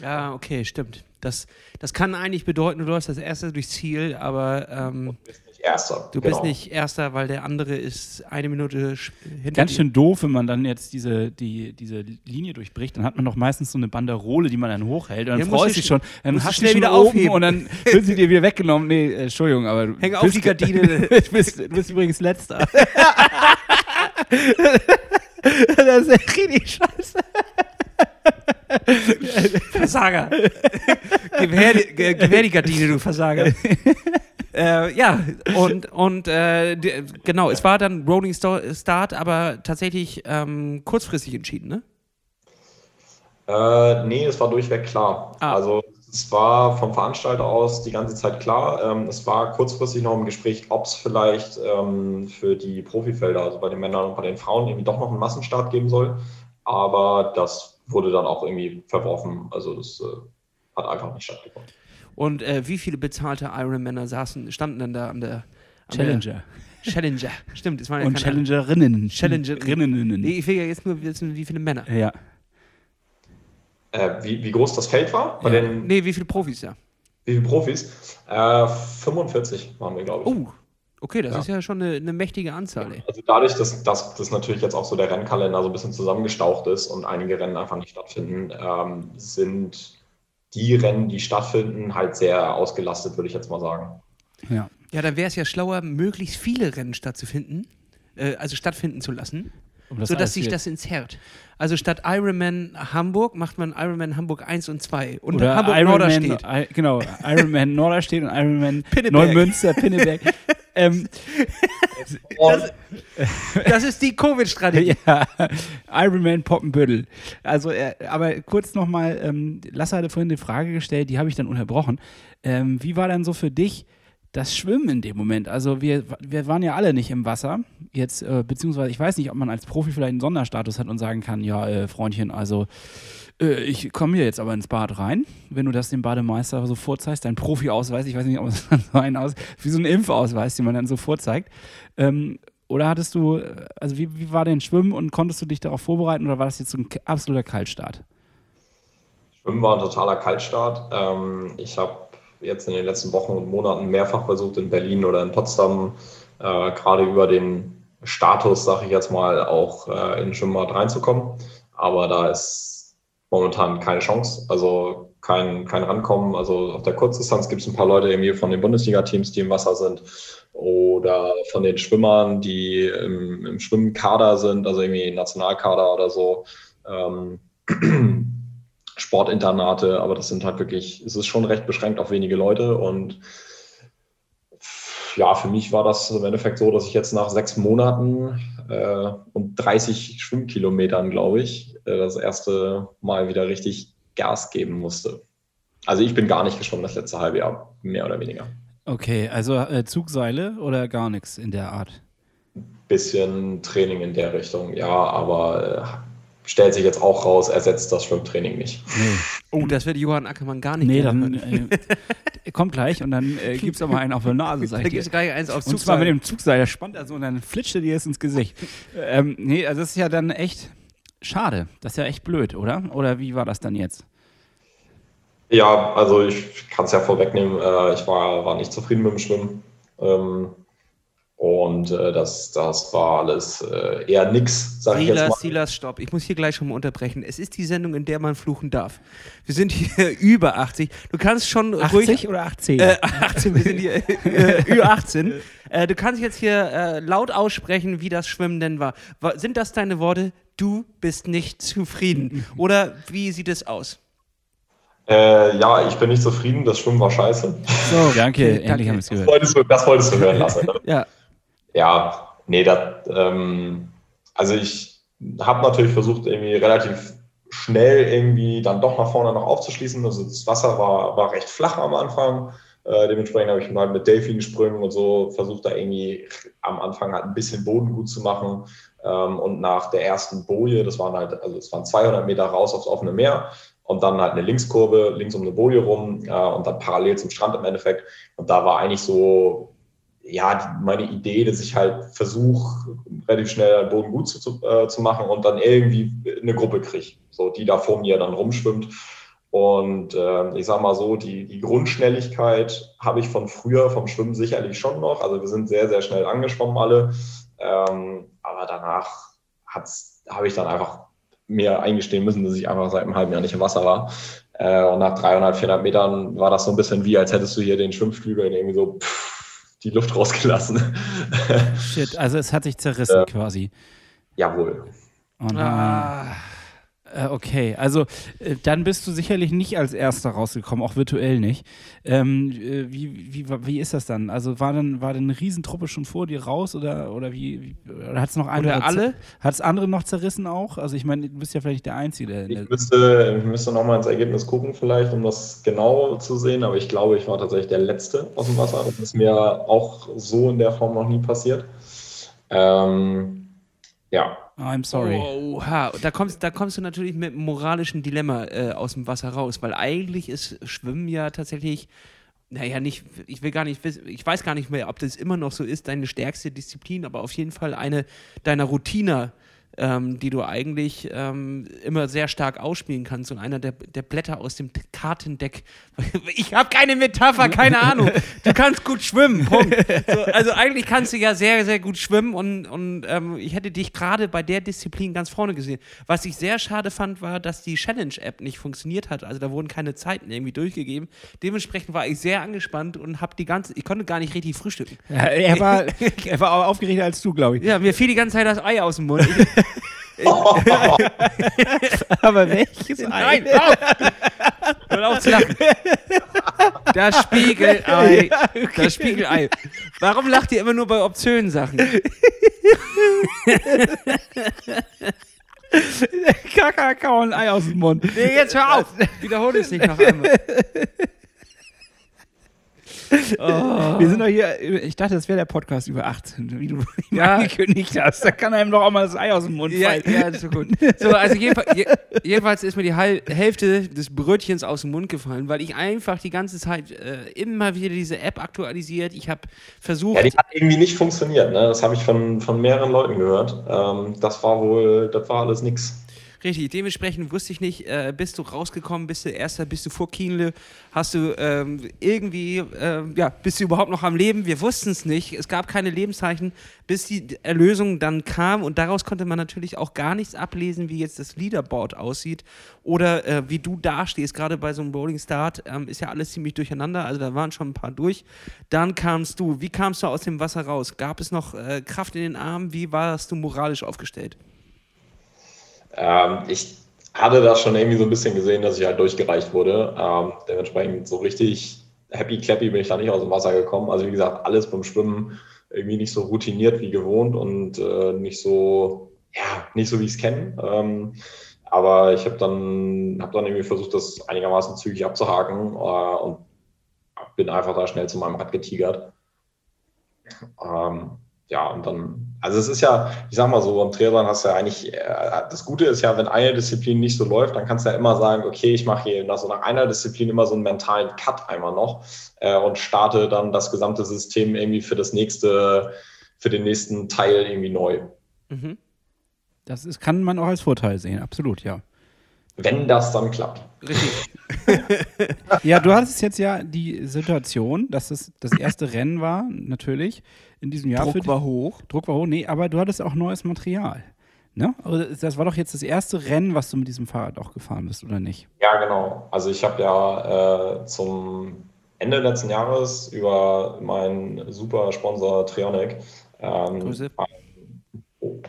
Ja, okay, stimmt. Das, das kann eigentlich bedeuten, du läufst das erste durchs Ziel, aber ähm, Erster. du genau. bist nicht Erster, weil der andere ist eine Minute hinter Ganz dir. schön doof, wenn man dann jetzt diese, die, diese Linie durchbricht. Dann hat man doch meistens so eine Banderole, die man dann hochhält. Und dann Ja, freust du dich schon. sch- Dann hast du schnell schon wieder oben aufheben. und dann wird sie dir wieder weggenommen. Nee, äh, Entschuldigung, aber du Häng auf bist, die Gardine. du, bist, du bist übrigens Letzter. das ist echt richtig scheiße. Versager. gib, her, gib her die Gardine, du Versager. äh, ja, und, und äh, die, genau, es war dann Rolling Start, aber tatsächlich ähm, kurzfristig entschieden, ne? Äh, nee, es war durchweg klar. Ah. Also es war vom Veranstalter aus die ganze Zeit klar. Ähm, es war kurzfristig noch im Gespräch, ob es vielleicht ähm, für die Profifelder, also bei den Männern und bei den Frauen, irgendwie doch noch einen Massenstart geben soll. Aber das wurde dann auch irgendwie verworfen. Also das äh, hat einfach nicht stattgefunden. Und äh, wie viele bezahlte Ironmänner saßen, standen denn da an der an Challenger. Der Challenger, stimmt. Es waren ja Und Challengerinnen. Challengerinnen. Nee, ich will ja jetzt nur wissen, wie viele Männer. Ja. Äh, wie, wie groß das Feld war? Bei Ja. den Nee, wie viele Profis da? wie viele Profis? Äh, 45 waren wir, glaube ich. Oh, okay, das Ja. ist ja schon eine, eine mächtige Anzahl, ey. Also dadurch, dass, dass das natürlich jetzt auch so der Rennkalender so ein bisschen zusammengestaucht ist und einige Rennen einfach nicht stattfinden, ähm, sind die Rennen, die stattfinden, halt sehr ausgelastet, würde ich jetzt mal sagen. ja. Ja, dann wäre es ja schlauer, möglichst viele Rennen stattzufinden, äh, also stattfinden zu lassen, Um das sodass sich das entzerrt. Also statt Ironman Hamburg macht man Ironman Hamburg 1 und 2 und Oder Hamburg Iron Norderstedt. Man, I, genau, Ironman Norderstedt und Ironman. Neumünster, Pinneberg. ähm, Und Das ist die Covid-Strategie. ja, Ironman Poppenbüttel. Also, äh, aber kurz nochmal, ähm, Lasse hatte vorhin eine Frage gestellt, die habe ich dann unterbrochen. Ähm, wie war dann so für dich das Schwimmen in dem Moment. Also wir, wir waren ja alle nicht im Wasser. Jetzt, äh, beziehungsweise ich weiß nicht, ob man als Profi vielleicht einen Sonderstatus hat und sagen kann, ja, äh, Freundchen, also äh, ich komme hier jetzt aber ins Bad rein. Wenn du das dem Bademeister so vorzeigst, dein Profi-Ausweis, ich weiß nicht, ob es so ein aus, wie so ein Impfausweis, den man dann so vorzeigt. Ähm, oder hattest du, also wie, wie war denn Schwimmen und konntest du dich darauf vorbereiten oder war das jetzt so ein absoluter Kaltstart? Schwimmen war ein totaler Kaltstart. Ähm, ich habe jetzt in den letzten Wochen und Monaten mehrfach versucht, in Berlin oder in Potsdam äh, gerade über den Status, sage ich jetzt mal, auch äh, in Schwimmbad reinzukommen. Aber da ist momentan keine Chance, also kein, kein Rankommen. Also auf der Kurzdistanz gibt es ein paar Leute irgendwie von den Bundesliga-Teams, die im Wasser sind oder von den Schwimmern, die im, im Schwimmkader sind, also irgendwie Nationalkader oder so. Ähm, Sportinternate, aber das sind halt wirklich, es ist schon recht beschränkt auf wenige Leute und ja, für mich war das im Endeffekt so, dass ich jetzt nach sechs Monaten äh, und 30 Schwimmkilometern, glaube ich, äh, das erste Mal wieder richtig Gas geben musste. Also ich bin gar nicht geschwommen das letzte halbe Jahr, mehr oder weniger. Okay, also äh, Zugseile oder gar nichts in der Art? Bisschen Training in der Richtung, ja, aber äh, stellt sich jetzt auch raus, ersetzt das Schwimmtraining nicht. Nee. Oh, das wird Johann Ackermann gar nicht Nee, dann äh, kommt gleich und dann äh, gibt es aber einen auf der Nase, sag ich Da gibt es gleich eins aufs Und zwar mit dem Zugseil, der spannt er so und dann flitscht er dir das ins Gesicht. ähm, nee, also das ist ja dann echt schade. Das ist ja echt blöd, oder? Oder wie war das dann jetzt? Ja, also ich kann es ja vorwegnehmen, äh, ich war, war nicht zufrieden mit dem Schwimmen. Ähm, und äh, das, das war alles äh, eher nix, sag ich jetzt Silas, mal. Silas, stopp. Ich muss hier gleich schon mal unterbrechen. Es ist die Sendung, in der man fluchen darf. Wir sind hier über 80. Du kannst schon ruhig. oder 18? Äh, 18, wir sind hier äh, über 18. Äh, du kannst jetzt hier äh, laut aussprechen, wie das Schwimmen denn war. war. Sind das deine Worte? Du bist nicht zufrieden. Oder wie sieht es aus? Äh, ja, ich bin nicht zufrieden, das Schwimmen war scheiße. so, danke, endlich haben wir es Das gehört. wolltest du, das wolltest du hören lassen. Ne? Ja. Ja, nee, das, ähm, also ich habe natürlich versucht, irgendwie relativ schnell irgendwie dann doch nach vorne noch aufzuschließen. Also das Wasser war, war recht flach am Anfang. Äh, dementsprechend habe ich mal mit Delfinsprüngen und so versucht, da irgendwie am Anfang halt ein bisschen Boden gut zu machen. Ähm, und nach der ersten Boje, das waren halt, also es waren 200 Meter raus aufs offene Meer und dann halt eine Linkskurve, links um eine Boje rum äh, und dann parallel zum Strand im Endeffekt. Und da war eigentlich so, ja, meine Idee, dass ich halt versuche, relativ schnell den Boden gut zu, äh, zu machen und dann irgendwie eine Gruppe kriege, so die da vor mir dann rumschwimmt. Und äh, ich sag mal so, die, die Grundschnelligkeit habe ich von früher vom Schwimmen sicherlich schon noch. Also wir sind sehr, sehr schnell angeschwommen alle. Ähm, aber danach habe ich dann einfach mir eingestehen müssen, dass ich einfach seit einem halben Jahr nicht im Wasser war. Äh, und nach 300, 400 Metern war das so ein bisschen wie, als hättest du hier den Schwimmflügel irgendwie so pff, die Luft rausgelassen. Shit, also es hat sich zerrissen Ja. quasi. Jawohl. Und, Ah. äh, okay, also äh, dann bist du sicherlich nicht als Erster rausgekommen, auch virtuell nicht. Ähm, äh, wie, wie, wie ist das dann? Also war dann, war dann eine Riesentruppe schon vor dir raus oder, oder wie, hat es noch andere? Oder alle? Hat es andere noch zerrissen auch? Also ich meine, du bist ja vielleicht nicht der Einzige. Der, Ich müsste, ich müsste nochmal ins Ergebnis gucken, vielleicht, um das genau zu sehen. Aber ich glaube, ich war tatsächlich der Letzte aus dem Wasser. Das ist mir auch so in der Form noch nie passiert. Ähm, ja, I'm sorry. Oha, da kommst, da kommst du natürlich mit einem moralischen Dilemma äh, aus dem Wasser raus, weil eigentlich ist Schwimmen ja tatsächlich, naja, nicht, ich will gar nicht wissen, ich weiß gar nicht mehr, ob das immer noch so ist, deine stärkste Disziplin, aber auf jeden Fall eine deiner Routine, ähm, die du eigentlich ähm, immer sehr stark ausspielen kannst und einer der, der Blätter aus dem Kartendeck. Ich habe keine Metapher, keine Ahnung. Du kannst gut schwimmen, Punkt. So, also eigentlich kannst du ja sehr, sehr gut schwimmen und, und ähm, ich hätte dich gerade bei der Disziplin ganz vorne gesehen. Was ich sehr schade fand, war, dass die Challenge-App nicht funktioniert hat. Also da wurden keine Zeiten irgendwie durchgegeben. Dementsprechend war ich sehr angespannt und habe die ganze, ich konnte gar nicht richtig frühstücken. Ja, er, war, er war aufgeregt als du, glaube ich. Ja, mir fiel die ganze Zeit das Ei aus dem Mund. Ich, Aber welches Nein, auf! Hör auf zu lachen. Das Spiegelei. Das Spiegelei. Warum lacht ihr immer nur bei obszönen Sachen? Kakao und Ei aus dem Mund. Nee, jetzt hör auf! Wiederhole es nicht noch einmal. Oh. Wir sind doch hier, ich dachte, das wäre der Podcast über 18, wie du Ja. angekündigt hast. Da kann einem doch auch mal das Ei aus dem Mund Ja, fallen. ja, so gut. So, also jedenfalls, je, jedenfalls ist mir die Hälfte des Brötchens aus dem Mund gefallen, weil ich einfach die ganze Zeit äh, immer wieder diese App aktualisiert. Ich habe versucht, Ja, die hat irgendwie nicht funktioniert. Ne? Das habe ich von, von mehreren Leuten gehört. Ähm, das war wohl, das war alles nix. Richtig, dementsprechend wusste ich nicht, äh, bist du rausgekommen, bist du Erster, bist du vor Kienle, hast du ähm, irgendwie, ähm, ja, bist du überhaupt noch am Leben? Wir wussten es nicht, es gab keine Lebenszeichen, bis die Erlösung dann kam und daraus konnte man natürlich auch gar nichts ablesen, wie jetzt das Leaderboard aussieht oder äh, wie du dastehst, gerade bei so einem Rolling Start ähm, ist ja alles ziemlich durcheinander, also da waren schon ein paar durch. Dann kamst du, wie kamst du aus dem Wasser raus? Gab es noch äh, Kraft in den Armen? Wie warst du moralisch aufgestellt? Ähm, ich hatte das schon irgendwie so ein bisschen gesehen, dass ich halt durchgereicht wurde. Ähm, dementsprechend so richtig happy clappy bin ich da nicht aus dem Wasser gekommen. Also wie gesagt, alles beim Schwimmen irgendwie nicht so routiniert wie gewohnt und äh, nicht so, ja, nicht so wie ich es kenne. Ähm, aber ich habe dann, hab dann irgendwie versucht, das einigermaßen zügig abzuhaken äh, und bin einfach da schnell zu meinem Rad getigert. Ähm, ja, und dann, also es ist ja, ich sag mal so, beim Triathlon hast du ja eigentlich, äh, das Gute ist ja, wenn eine Disziplin nicht so läuft, dann kannst du ja immer sagen, okay, ich mache hier nach, so nach einer Disziplin immer so einen mentalen Cut einmal noch äh, und starte dann das gesamte System irgendwie für das nächste, für den nächsten Teil irgendwie neu. Mhm. Das ist, kann man auch als Vorteil sehen, absolut, ja. Wenn das dann klappt. Richtig. Ja, du hattest jetzt ja die Situation, dass es das erste Rennen war, natürlich, in diesem Jahr. für Druck war hoch. Druck war hoch, nee, aber du hattest auch neues Material. Ne? Also das war doch jetzt das erste Rennen, was du mit diesem Fahrrad auch gefahren bist, oder nicht? Ja, genau. Also ich habe ja äh, zum Ende letzten Jahres über meinen super Sponsor Trionic ähm, Grüße. Oh,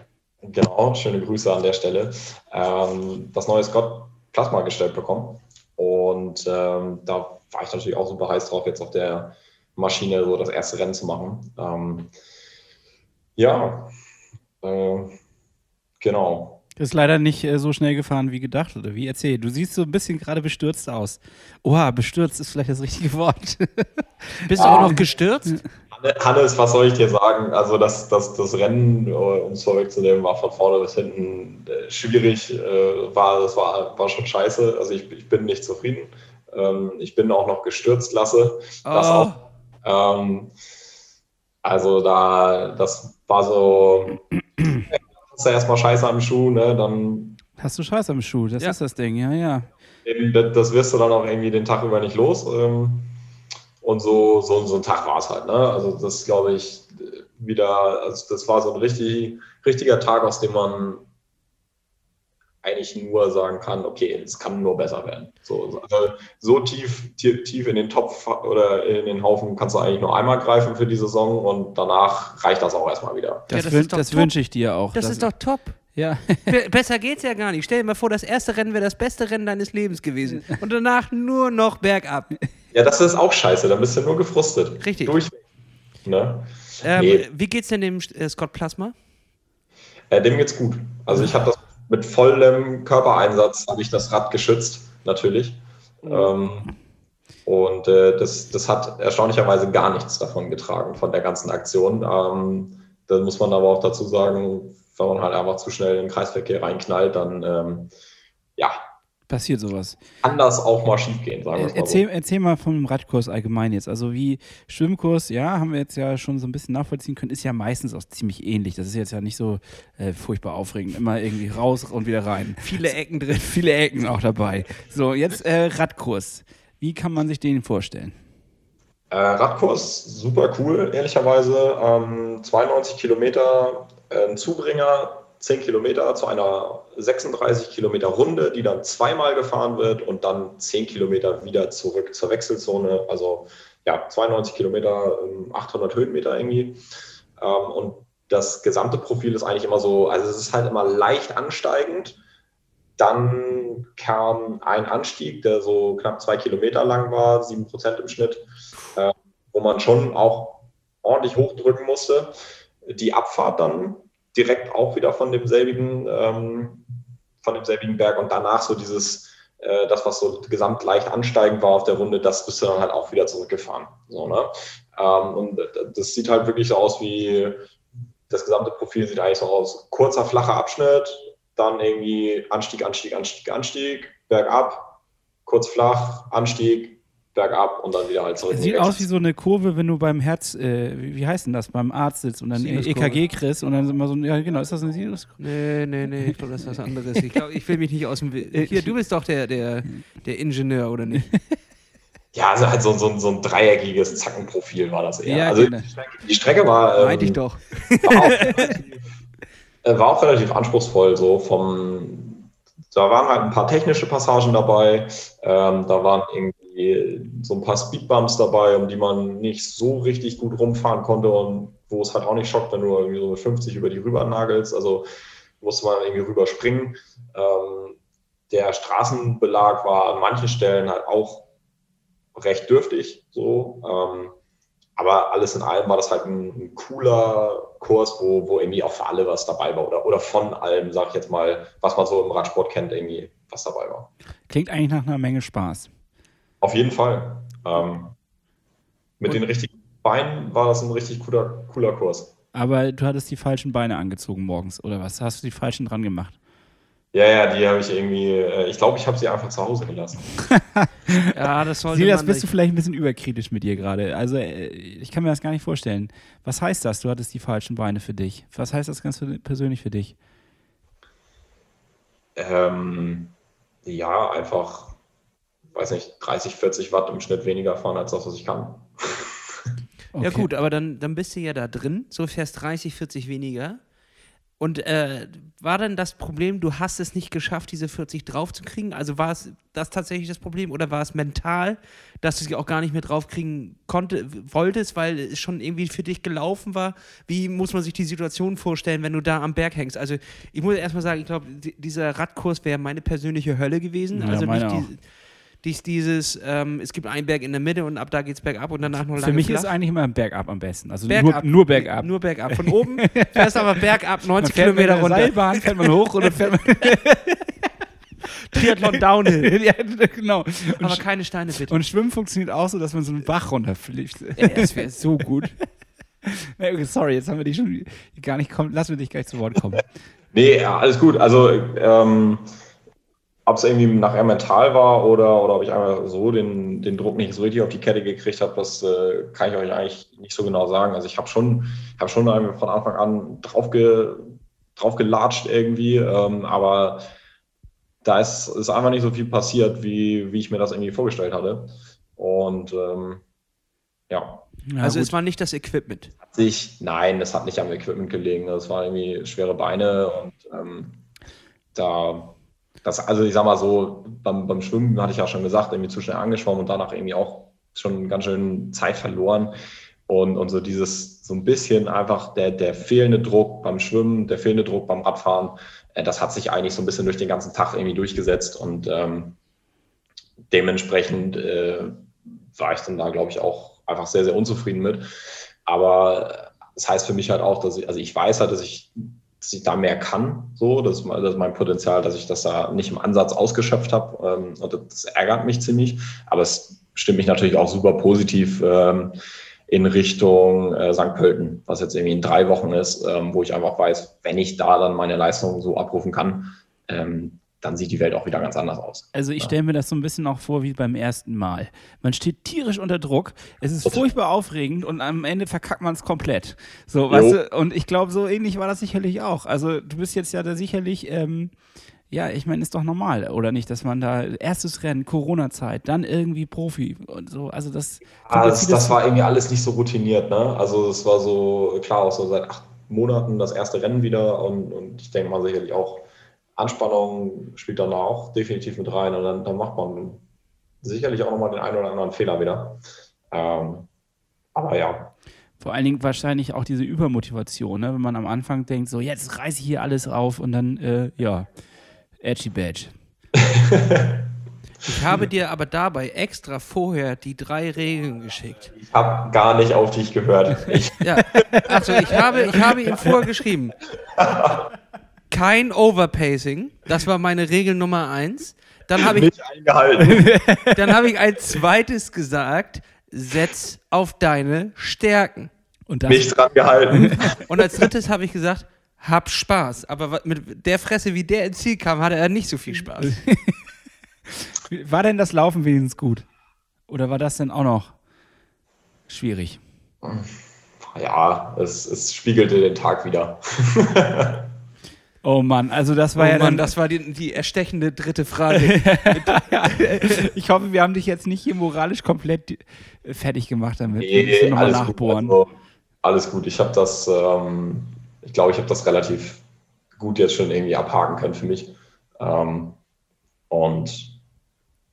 genau, schöne Grüße an der Stelle. Ähm, das neue Scott Plasma gestellt bekommen. Und ähm, da war ich natürlich auch super heiß drauf, jetzt auf der Maschine so das erste Rennen zu machen. Ähm, ja, äh, genau. Ist leider nicht äh, so schnell gefahren wie gedacht, oder wie? Erzähl, du siehst so ein bisschen gerade bestürzt aus. Oha, bestürzt ist vielleicht das richtige Wort. Bist du Ah. auch noch gestürzt? Hanne- Hannes, was soll ich dir sagen? Also das, das, das Rennen, äh, um es vorwegzunehmen, war von vorne bis hinten äh, schwierig. Äh, war, das war, war schon scheiße. Also ich, ich bin nicht zufrieden. Ähm, ich bin auch noch gestürzt, lasse. Das Oh. auch. Ähm, also da, das war so, hast du erstmal Scheiße am Schuh, ne? Dann Hast du Scheiß am Schuh, das Ja. ist das Ding, ja, ja. eben, das, das wirst du dann auch irgendwie den Tag über nicht los. Ähm, und so, so, so ein Tag war es halt. Ne? Also das glaube ich wieder, also das war so ein richtig, richtiger Tag, aus dem man eigentlich nur sagen kann, okay, es kann nur besser werden. So, also so tief, tief, tief in den Topf oder in den Haufen kannst du eigentlich nur einmal greifen für die Saison und danach reicht das auch erstmal wieder. Das, das doch das top. wünsche ich dir auch. Das ist doch top. Ja, Be- Besser geht's ja gar nicht. Stell dir mal vor, das erste Rennen wäre das beste Rennen deines Lebens gewesen. Und danach nur noch bergab. Ja, das ist auch scheiße, dann bist du nur gefrustet. Richtig. Durchweg. Ne? Ähm, Nee. Wie geht's denn dem äh, Scott Plasma? Äh, dem geht's gut. Also ich habe das mit vollem Körpereinsatz habe ich das Rad geschützt, natürlich. Ähm, und äh, das, das hat erstaunlicherweise gar nichts davon getragen, von der ganzen Aktion. Ähm, da muss man aber auch dazu sagen, wenn man halt einfach zu schnell in den Kreisverkehr reinknallt, dann ähm, ja, passiert sowas. kann das auch mal schief gehen, sagen wir es mal so. Erzähl, erzähl mal vom Radkurs allgemein jetzt. Also wie Schwimmkurs, ja, haben wir jetzt ja schon so ein bisschen nachvollziehen können, ist ja meistens auch ziemlich ähnlich. Das ist jetzt ja nicht so äh, furchtbar aufregend. Immer irgendwie raus und wieder rein. Viele Ecken drin. Viele Ecken auch dabei. So, jetzt äh, Radkurs. Wie kann man sich den vorstellen? Äh, Radkurs, super cool, ehrlicherweise. Ähm, 92 Kilometer, äh, ein Zubringer, 10 Kilometer zu einer 36 Kilometer Runde, die dann zweimal gefahren wird und dann 10 Kilometer wieder zurück zur Wechselzone. Also ja, 92 Kilometer, ähm, 800 Höhenmeter irgendwie. Ähm, und das gesamte Profil ist eigentlich immer so, also es ist halt immer leicht ansteigend. Dann kam ein Anstieg, der so knapp zwei Kilometer lang war, sieben Prozent im Schnitt, äh, wo man schon auch ordentlich hochdrücken musste. Die Abfahrt dann direkt auch wieder von demselbigen, ähm, von demselbigen Berg und danach so dieses äh, das, was so gesamt leicht ansteigend war auf der Runde, das bist du dann halt auch wieder zurückgefahren. So, ne? Ähm, und das sieht halt wirklich so aus wie, das gesamte Profil sieht eigentlich so aus. Kurzer, flacher Abschnitt, dann irgendwie Anstieg, Anstieg, Anstieg, Anstieg, bergab, kurz flach, Anstieg, bergab und dann wieder halt zurück. Sieht aus wie so eine Kurve, wenn du beim Herz, äh, wie heißt denn das, beim Arzt sitzt und dann EKG kriegst und dann immer so, ja genau, ist das eine Sinuskurve? Nee, nee, nee, ich glaube, das ist was anderes. Ich glaube, ich will mich nicht aus dem... Hier, du bist doch der, der, der Ingenieur, oder nicht? Ja, also halt so, so, so ein dreieckiges Zackenprofil war das eher. Ja, also genau. die Strecke, die Strecke war, ähm, Meinte ich doch. war, auch relativ, äh, war auch relativ anspruchsvoll, so vom, da waren halt ein paar technische Passagen dabei, ähm, da waren irgendwie so ein paar Speedbumps dabei, um die man nicht so richtig gut rumfahren konnte und wo es halt auch nicht schockt, wenn du irgendwie so mit 50 über die rüber nagelst, also musste man irgendwie rüber springen. Ähm, der Straßenbelag war an manchen Stellen halt auch recht dürftig, so. Ähm, aber alles in allem war das halt ein, ein cooler Kurs, wo, wo irgendwie auch für alle was dabei war oder, oder von allem, sag ich jetzt mal, was man so im Radsport kennt, irgendwie was dabei war. Klingt eigentlich nach einer Menge Spaß. Auf jeden Fall. Ähm, mit den richtigen Beinen war das ein richtig cooler, cooler Kurs. Aber du hattest die falschen Beine angezogen morgens, oder was? Hast du die falschen dran gemacht? Ja, ja, die habe ich irgendwie, äh, ich glaube, ich habe sie einfach zu Hause gelassen. Ja, das sollte Silas, man bist du vielleicht ein bisschen überkritisch mit dir gerade? Also, äh, ich kann mir das gar nicht vorstellen. Was heißt das? Du hattest die falschen Beine für dich. Was heißt das ganz persönlich für dich? Ähm, ja, einfach, weiß nicht, 30, 40 Watt im Schnitt weniger fahren als das, was ich kann. Ja Okay. gut, aber dann, dann bist du ja da drin, so fährst 30, 40 weniger. Und äh, war dann das Problem, du hast es nicht geschafft, diese 40 draufzukriegen? Also war es das tatsächlich das Problem oder war es mental, dass du sie auch gar nicht mehr draufkriegen konnte, wolltest, weil es schon irgendwie für dich gelaufen war? Wie muss man sich die Situation vorstellen, wenn du da am Berg hängst? Also ich muss erstmal sagen, ich glaube, di- dieser Radkurs wäre meine persönliche Hölle gewesen. Ja, also meine nicht auch. die, dies, dieses, ähm, es gibt einen Berg in der Mitte und ab da geht's bergab und danach noch lange Für mich flach. ist eigentlich immer bergab am besten. Also Bergab. Nur, nur bergab. Nur bergab. Von oben fährst aber bergab 90 man fährt mit Kilometer der runter. Seilbahn, fährt man hoch und dann fährt man. Triathlon Downhill. ja, genau. Und, Aber keine Steine bitte. und Schwimmen funktioniert auch so, dass man so einen Bach runterfliegt. Ey, das wäre so gut. Sorry, jetzt haben wir dich schon gar nicht kommen. Lassen wir dich gleich zu Wort kommen. Nee, alles gut. Also, ähm, ob es irgendwie nachher mental war oder, oder ob ich einfach so den, den Druck nicht so richtig auf die Kette gekriegt habe, das äh, kann ich euch eigentlich nicht so genau sagen. Also ich habe schon, hab schon von Anfang an drauf, ge, drauf gelatscht irgendwie, ähm, aber da ist, ist einfach nicht so viel passiert, wie, wie ich mir das irgendwie vorgestellt hatte. Und ähm, ja, Ja, also gut. es war nicht das Equipment. hat sich, nein, das hat nicht am Equipment gelegen. Das waren irgendwie schwere Beine und ähm, da, das, also ich sag mal so, beim, beim Schwimmen hatte ich ja schon gesagt, irgendwie zu schnell angeschwommen und danach irgendwie auch schon ganz schön Zeit verloren. Und, und so dieses, so ein bisschen einfach der, der fehlende Druck beim Schwimmen, der fehlende Druck beim Radfahren, äh, das hat sich eigentlich so ein bisschen durch den ganzen Tag irgendwie durchgesetzt und ähm, dementsprechend äh, war ich dann da, glaube ich, auch einfach sehr, sehr unzufrieden mit. Aber das heißt für mich halt auch, dass ich, also ich weiß halt, dass ich, dass ich da mehr kann, so, das ist, mein- das ist mein Potenzial, dass ich das da nicht im Ansatz ausgeschöpft habe. Ähm, und das ärgert mich ziemlich, aber es stimmt mich natürlich auch super positiv ähm, in Richtung äh, St. Pölten, was jetzt irgendwie in drei Wochen ist, ähm, wo ich einfach weiß, wenn ich da dann meine Leistung so abrufen kann, ähm, dann sieht die Welt auch wieder ganz anders aus. Also ich Ja. stelle mir das so ein bisschen auch vor wie beim ersten Mal. Man steht tierisch unter Druck, es ist furchtbar aufregend und am Ende verkackt man es komplett. So, weißt du, und ich glaube, so ähnlich war das sicherlich auch. Also du bist jetzt ja da sicherlich, ähm, ja, ich meine, ist doch normal, oder nicht, dass man da erstes Rennen, Corona-Zeit, dann irgendwie Profi und so. Also das, Ah, jetzt das, das war irgendwie alles nicht so routiniert, ne? Also es war so, klar, auch so seit acht Monaten das erste Rennen wieder und, und ich denke mal sicherlich auch, Anspannung spielt dann auch definitiv mit rein und dann, dann macht man sicherlich auch nochmal den einen oder anderen Fehler wieder. Ähm, aber ja, Vor allen Dingen wahrscheinlich auch diese Übermotivation, ne? wenn man am Anfang denkt, so jetzt reiße ich hier alles auf und dann, äh, ja, edgy badge. Ich habe dir aber dabei extra vorher die drei Regeln geschickt. ich habe gar nicht auf dich gehört. Ich, Ja, also ich habe, ich habe ihm vorher geschrieben. Kein Overpacing, das war meine Regel Nummer eins. Dann habe ich, dann hab ich als zweites gesagt, setz auf deine Stärken. Und das, Nicht dran gehalten. Und als drittes habe ich gesagt, hab Spaß. Aber mit der Fresse, wie der ins Ziel kam, hatte er nicht so viel Spaß. war denn das Laufen wenigstens gut? Oder war das denn auch noch schwierig? Ja, es, es spiegelte den Tag wieder. Oh Mann, also das war Oh ja Mann, dann, das war die, die erstechende dritte Frage. ich hoffe, wir haben dich jetzt nicht hier moralisch komplett äh, fertig gemacht damit. Wir Nee, müssen nochmal alles gut. nachbohren. Also, alles gut. Ich habe das, ähm, ich glaube, ich habe das relativ gut jetzt schon irgendwie abhaken können für mich. Ähm, und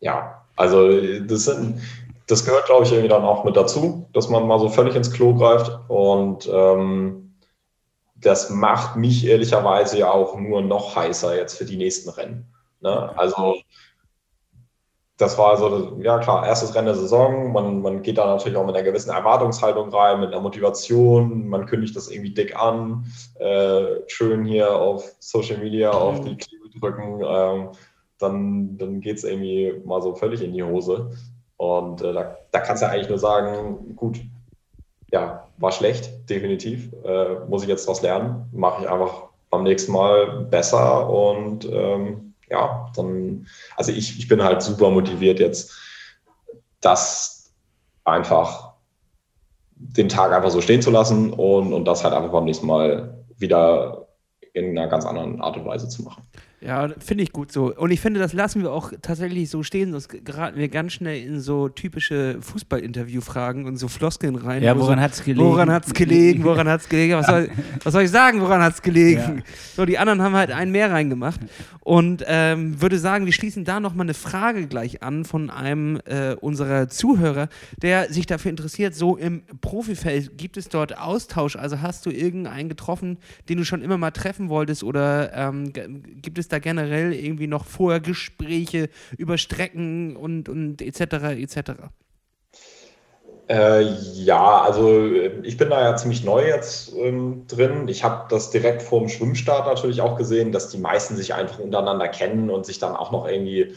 ja, also das, sind, das gehört, glaube ich, irgendwie dann auch mit dazu, dass man mal so völlig ins Klo greift. Und ähm, das macht mich ehrlicherweise ja auch nur noch heißer jetzt für die nächsten Rennen. Ne? Also das war so, ja klar, erstes Rennen der Saison. Man, man geht da natürlich auch mit einer gewissen Erwartungshaltung rein, mit einer Motivation. Man kündigt das irgendwie dick an. Äh, schön hier auf Social Media auf die Klebe drücken. Ähm, dann dann geht es irgendwie mal so völlig in die Hose. Und äh, da, da kannst du ja eigentlich nur sagen, gut, ja, war schlecht, definitiv. Äh, muss ich jetzt daraus lernen. Mache ich einfach beim nächsten Mal besser und ähm, ja, dann, also ich, ich bin halt super motiviert jetzt, das einfach den Tag einfach so stehen zu lassen und, und das halt einfach beim nächsten Mal wieder in einer ganz anderen Art und Weise zu machen. Ja, finde ich gut so. Und ich finde, das lassen wir auch tatsächlich so stehen, sonst geraten wir ganz schnell in so typische Fußballinterview-Fragen und so Floskeln rein. Ja, wo woran so, hat's gelegen? Woran hat's gelegen? Woran hat's gelegen? Was soll, was soll ich sagen? Woran hat's gelegen? So, die anderen haben halt einen mehr reingemacht. Und ähm, würde sagen, wir schließen da nochmal eine Frage gleich an von einem äh, unserer Zuhörer, der sich dafür interessiert, so im Profifeld, gibt es dort Austausch? Also hast du irgendeinen getroffen, den du schon immer mal treffen wolltest oder ähm, gibt es da generell irgendwie noch vorher Gespräche über Strecken und, und etc. etc.? Äh, ja, also äh, ich bin da ja ziemlich neu jetzt ähm, drin. Ich habe das direkt vor dem Schwimmstart natürlich auch gesehen, dass die meisten sich einfach untereinander kennen und sich dann auch noch irgendwie,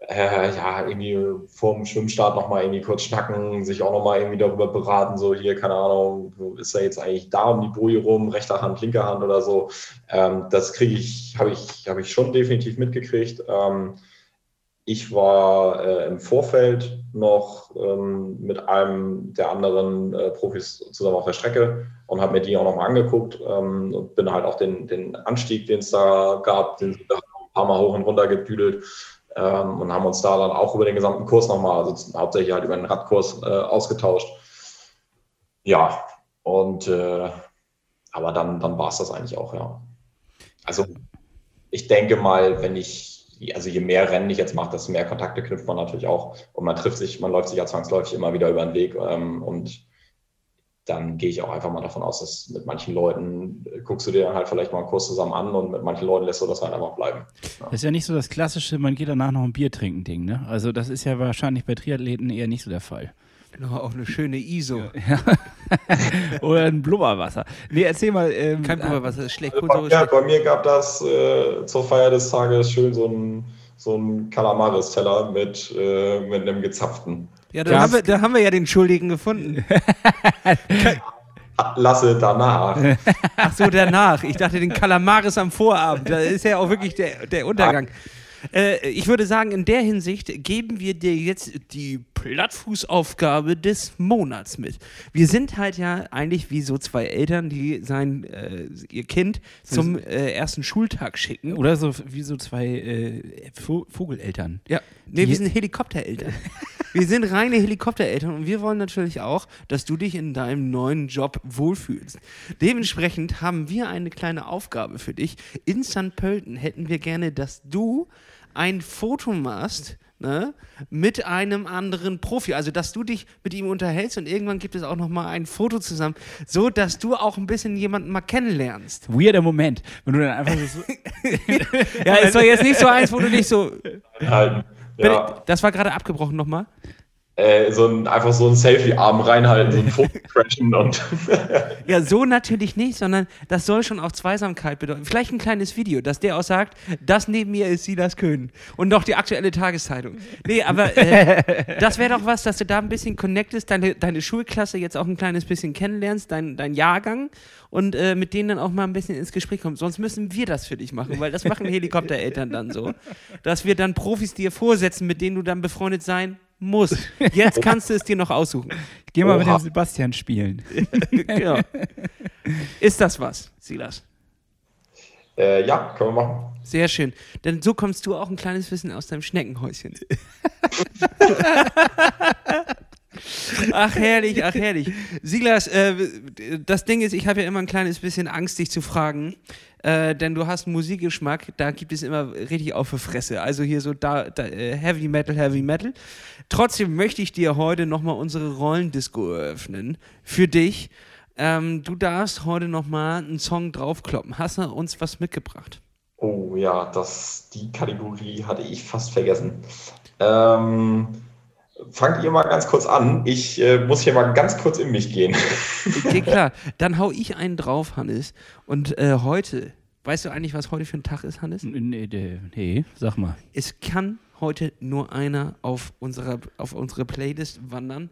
äh, ja, irgendwie vor dem Schwimmstart nochmal irgendwie kurz schnacken, sich auch nochmal irgendwie darüber beraten, so hier, keine Ahnung, wo ist er jetzt eigentlich da um die Boje rum, rechter Hand, linker Hand oder so. Ähm, das kriege ich, habe ich, habe ich schon definitiv mitgekriegt. Ähm, ich war äh, im Vorfeld noch ähm, mit einem der anderen äh, Profis zusammen auf der Strecke und habe mir die auch nochmal angeguckt ähm, und bin halt auch den, den Anstieg, den es da gab, den sind wir ein paar Mal hoch und runter gedüdelt ähm, und haben uns da dann auch über den gesamten Kurs nochmal, also hauptsächlich halt über den Radkurs äh, ausgetauscht. Ja, und äh, aber dann, dann war es das eigentlich auch, ja. Also ich denke mal, wenn ich, also je mehr Rennen ich jetzt mache, desto mehr Kontakte knüpft man natürlich auch. Und man trifft sich, man läuft sich ja zwangsläufig immer wieder über den Weg. Ähm, und dann gehe ich auch einfach mal davon aus, dass mit manchen Leuten äh, guckst du dir dann halt vielleicht mal einen Kurs zusammen an und mit manchen Leuten lässt du das halt einfach bleiben. Das ist ja nicht so das klassische, man geht danach noch ein Bier trinken Ding, ne? Also das ist ja wahrscheinlich bei Triathleten eher nicht so der Fall. Genau, auch eine schöne ISO. Oder ein Blubberwasser. Nee, erzähl mal. Ähm, Kein Blubberwasser, ist schlecht. Also bei, Kohlensäure mir, bei mir gab das äh, zur Feier des Tages schön so ein, so ein Kalamaris-Teller mit, äh, mit einem gezapften. Ja, da haben, wir, da haben wir ja den Schuldigen gefunden. Lasse danach. Ach so, danach. Ich dachte, den Kalamaris am Vorabend. Da ist ja auch wirklich der, der Untergang. Äh, ich würde sagen, in der Hinsicht geben wir dir jetzt die Plattfußaufgabe des Monats mit. Wir sind halt ja eigentlich wie so zwei Eltern, die sein äh, ihr Kind zum äh, ersten Schultag schicken. Oder so wie so zwei äh, Vo- Vogeleltern. Ja, nee, Die- wir sind Helikoptereltern. wir sind reine Helikoptereltern und wir wollen natürlich auch, dass du dich in deinem neuen Job wohlfühlst. Dementsprechend haben wir eine kleine Aufgabe für dich. In St. Pölten hätten wir gerne, dass du ein Foto machst. Ne, mit einem anderen Profi, also dass du dich mit ihm unterhältst und irgendwann gibt es auch noch mal ein Foto zusammen, so dass du auch ein bisschen jemanden mal kennenlernst. Weirder Moment, wenn du dann einfach so. Ja, ist doch jetzt nicht so eins, wo du dich so Halten. Bitte, Ja. Das war gerade abgebrochen nochmal. Äh, so ein, einfach so ein Selfie-Arm reinhalten, so ein Foto crashen und. Ja, so natürlich nicht, sondern das soll schon auch Zweisamkeit bedeuten. Vielleicht ein kleines Video, dass der auch sagt, das neben mir ist Silas Köhn. Und noch die aktuelle Tageszeitung. Nee, aber äh, das wäre doch was, dass du da ein bisschen connectest, deine, deine Schulklasse jetzt auch ein kleines bisschen kennenlernst, dein, dein Jahrgang und äh, mit denen dann auch mal ein bisschen ins Gespräch kommst. Sonst müssen wir das für dich machen, weil das machen Helikoptereltern dann so. Dass wir dann Profis dir vorsetzen, mit denen du dann befreundet sein musst. Jetzt kannst du es dir noch aussuchen. Ich geh mal mit Oha. dem Sebastian spielen. genau. Ist das was, Silas? Äh, ja, können wir machen. Sehr schön. Denn so kommst du auch ein kleines bisschen aus deinem Schneckenhäuschen. ach herrlich, ach herrlich. Silas, äh, das Ding ist, ich habe ja immer ein kleines bisschen Angst, dich zu fragen. Äh, denn du hast einen Musikgeschmack, da gibt es immer richtig auf die Fresse. Also hier so da, da, äh, Heavy Metal, Heavy Metal. Trotzdem möchte ich dir heute nochmal unsere Rollendisco eröffnen. Für dich. Ähm, du darfst heute nochmal einen Song draufkloppen. Hast du uns was mitgebracht? Oh ja, das, die Kategorie hatte ich fast vergessen. Ähm, fangt ihr mal ganz kurz an. Ich äh, muss hier mal ganz kurz in mich gehen. Okay, klar. Dann hau ich einen drauf, Hannes. Und äh, heute, weißt du eigentlich, was heute für ein Tag ist, Hannes? Nee, nee, nee, sag mal. Es kann heute nur einer auf, unserer, auf unsere Playlist wandern.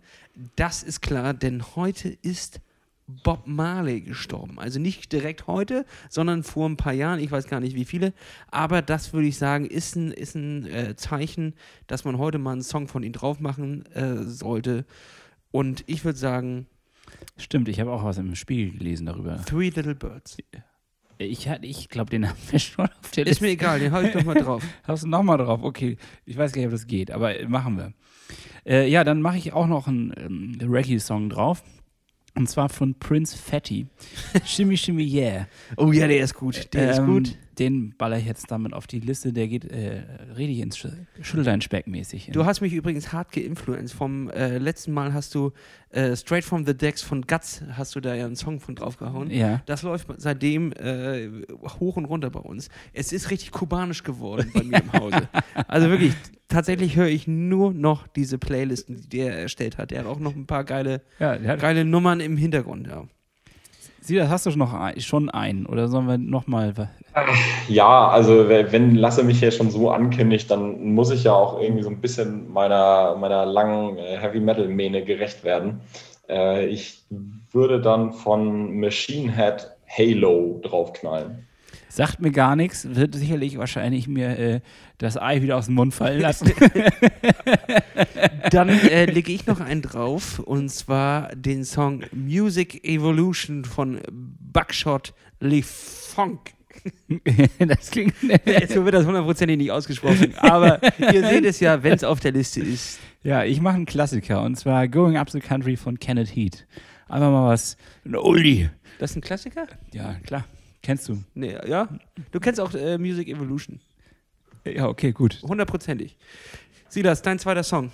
Das ist klar, denn heute ist Bob Marley gestorben. Also nicht direkt heute, sondern vor ein paar Jahren, ich weiß gar nicht wie viele, aber das würde ich sagen, ist ein, ist ein äh, Zeichen, dass man heute mal einen Song von ihm drauf machen äh, sollte. Und ich würde sagen, Stimmt, ich habe auch was im Spiegel gelesen darüber. Three Little Birds. Ich, hatte- ich glaube, den haben wir schon auf der Ist Liste. mir egal, den hau ich doch mal drauf. Hast du nochmal drauf? Okay, ich weiß gar nicht, ob das geht, aber äh, machen wir. Äh, ja, dann mache ich auch noch einen ähm, Reggae-Song drauf. Und zwar von Prince Fatty. Shimmy Shimmy Yeah. Oh ja, der ist gut. Der ist Ähm, gut. Den baller ich jetzt damit auf die Liste. Der geht äh, richtig ins Sch Schulteinspeck mäßig. Du hast mich übrigens hart geinfluenced. Vom äh, letzten Mal hast du äh, Straight from the Decks von Guts hast du da ja einen Song von draufgehauen. ja. Das läuft seitdem äh, hoch und runter bei uns. Es ist richtig kubanisch geworden bei mir im Hause. Also wirklich, tatsächlich höre ich nur noch diese Playlisten, die der erstellt hat. Der hat auch noch ein paar geile, ja geile Nummern im Hintergrund. Ja. Sieh, das hast du noch ein, schon einen. Oder sollen wir nochmal. Ja, also we- wenn Lasse mich hier schon so ankündigt, dann muss ich ja auch irgendwie so ein bisschen meiner, meiner langen äh, Heavy Metal Mähne gerecht werden. Äh, ich würde dann von Machine Head Halo draufknallen. Sagt mir gar nichts, wird sicherlich wahrscheinlich mir äh, das Ei wieder aus dem Mund fallen lassen. Dann äh, lege ich noch einen drauf und zwar den Song Music Evolution von Buckshot Le Funk. das klingt. Jetzt wird das hundertprozentig nicht ausgesprochen, aber ihr seht es ja, wenn es auf der Liste ist. Ja, ich mache einen Klassiker und zwar Going Up the Country von Kenneth Heat. Einfach mal was. Ein Oldie. Das ist ein Klassiker? Ja, klar. Kennst du? Nee, ja. Du kennst auch äh, Music Evolution. Ja, okay, gut. Hundertprozentig. Silas, dein zweiter Song.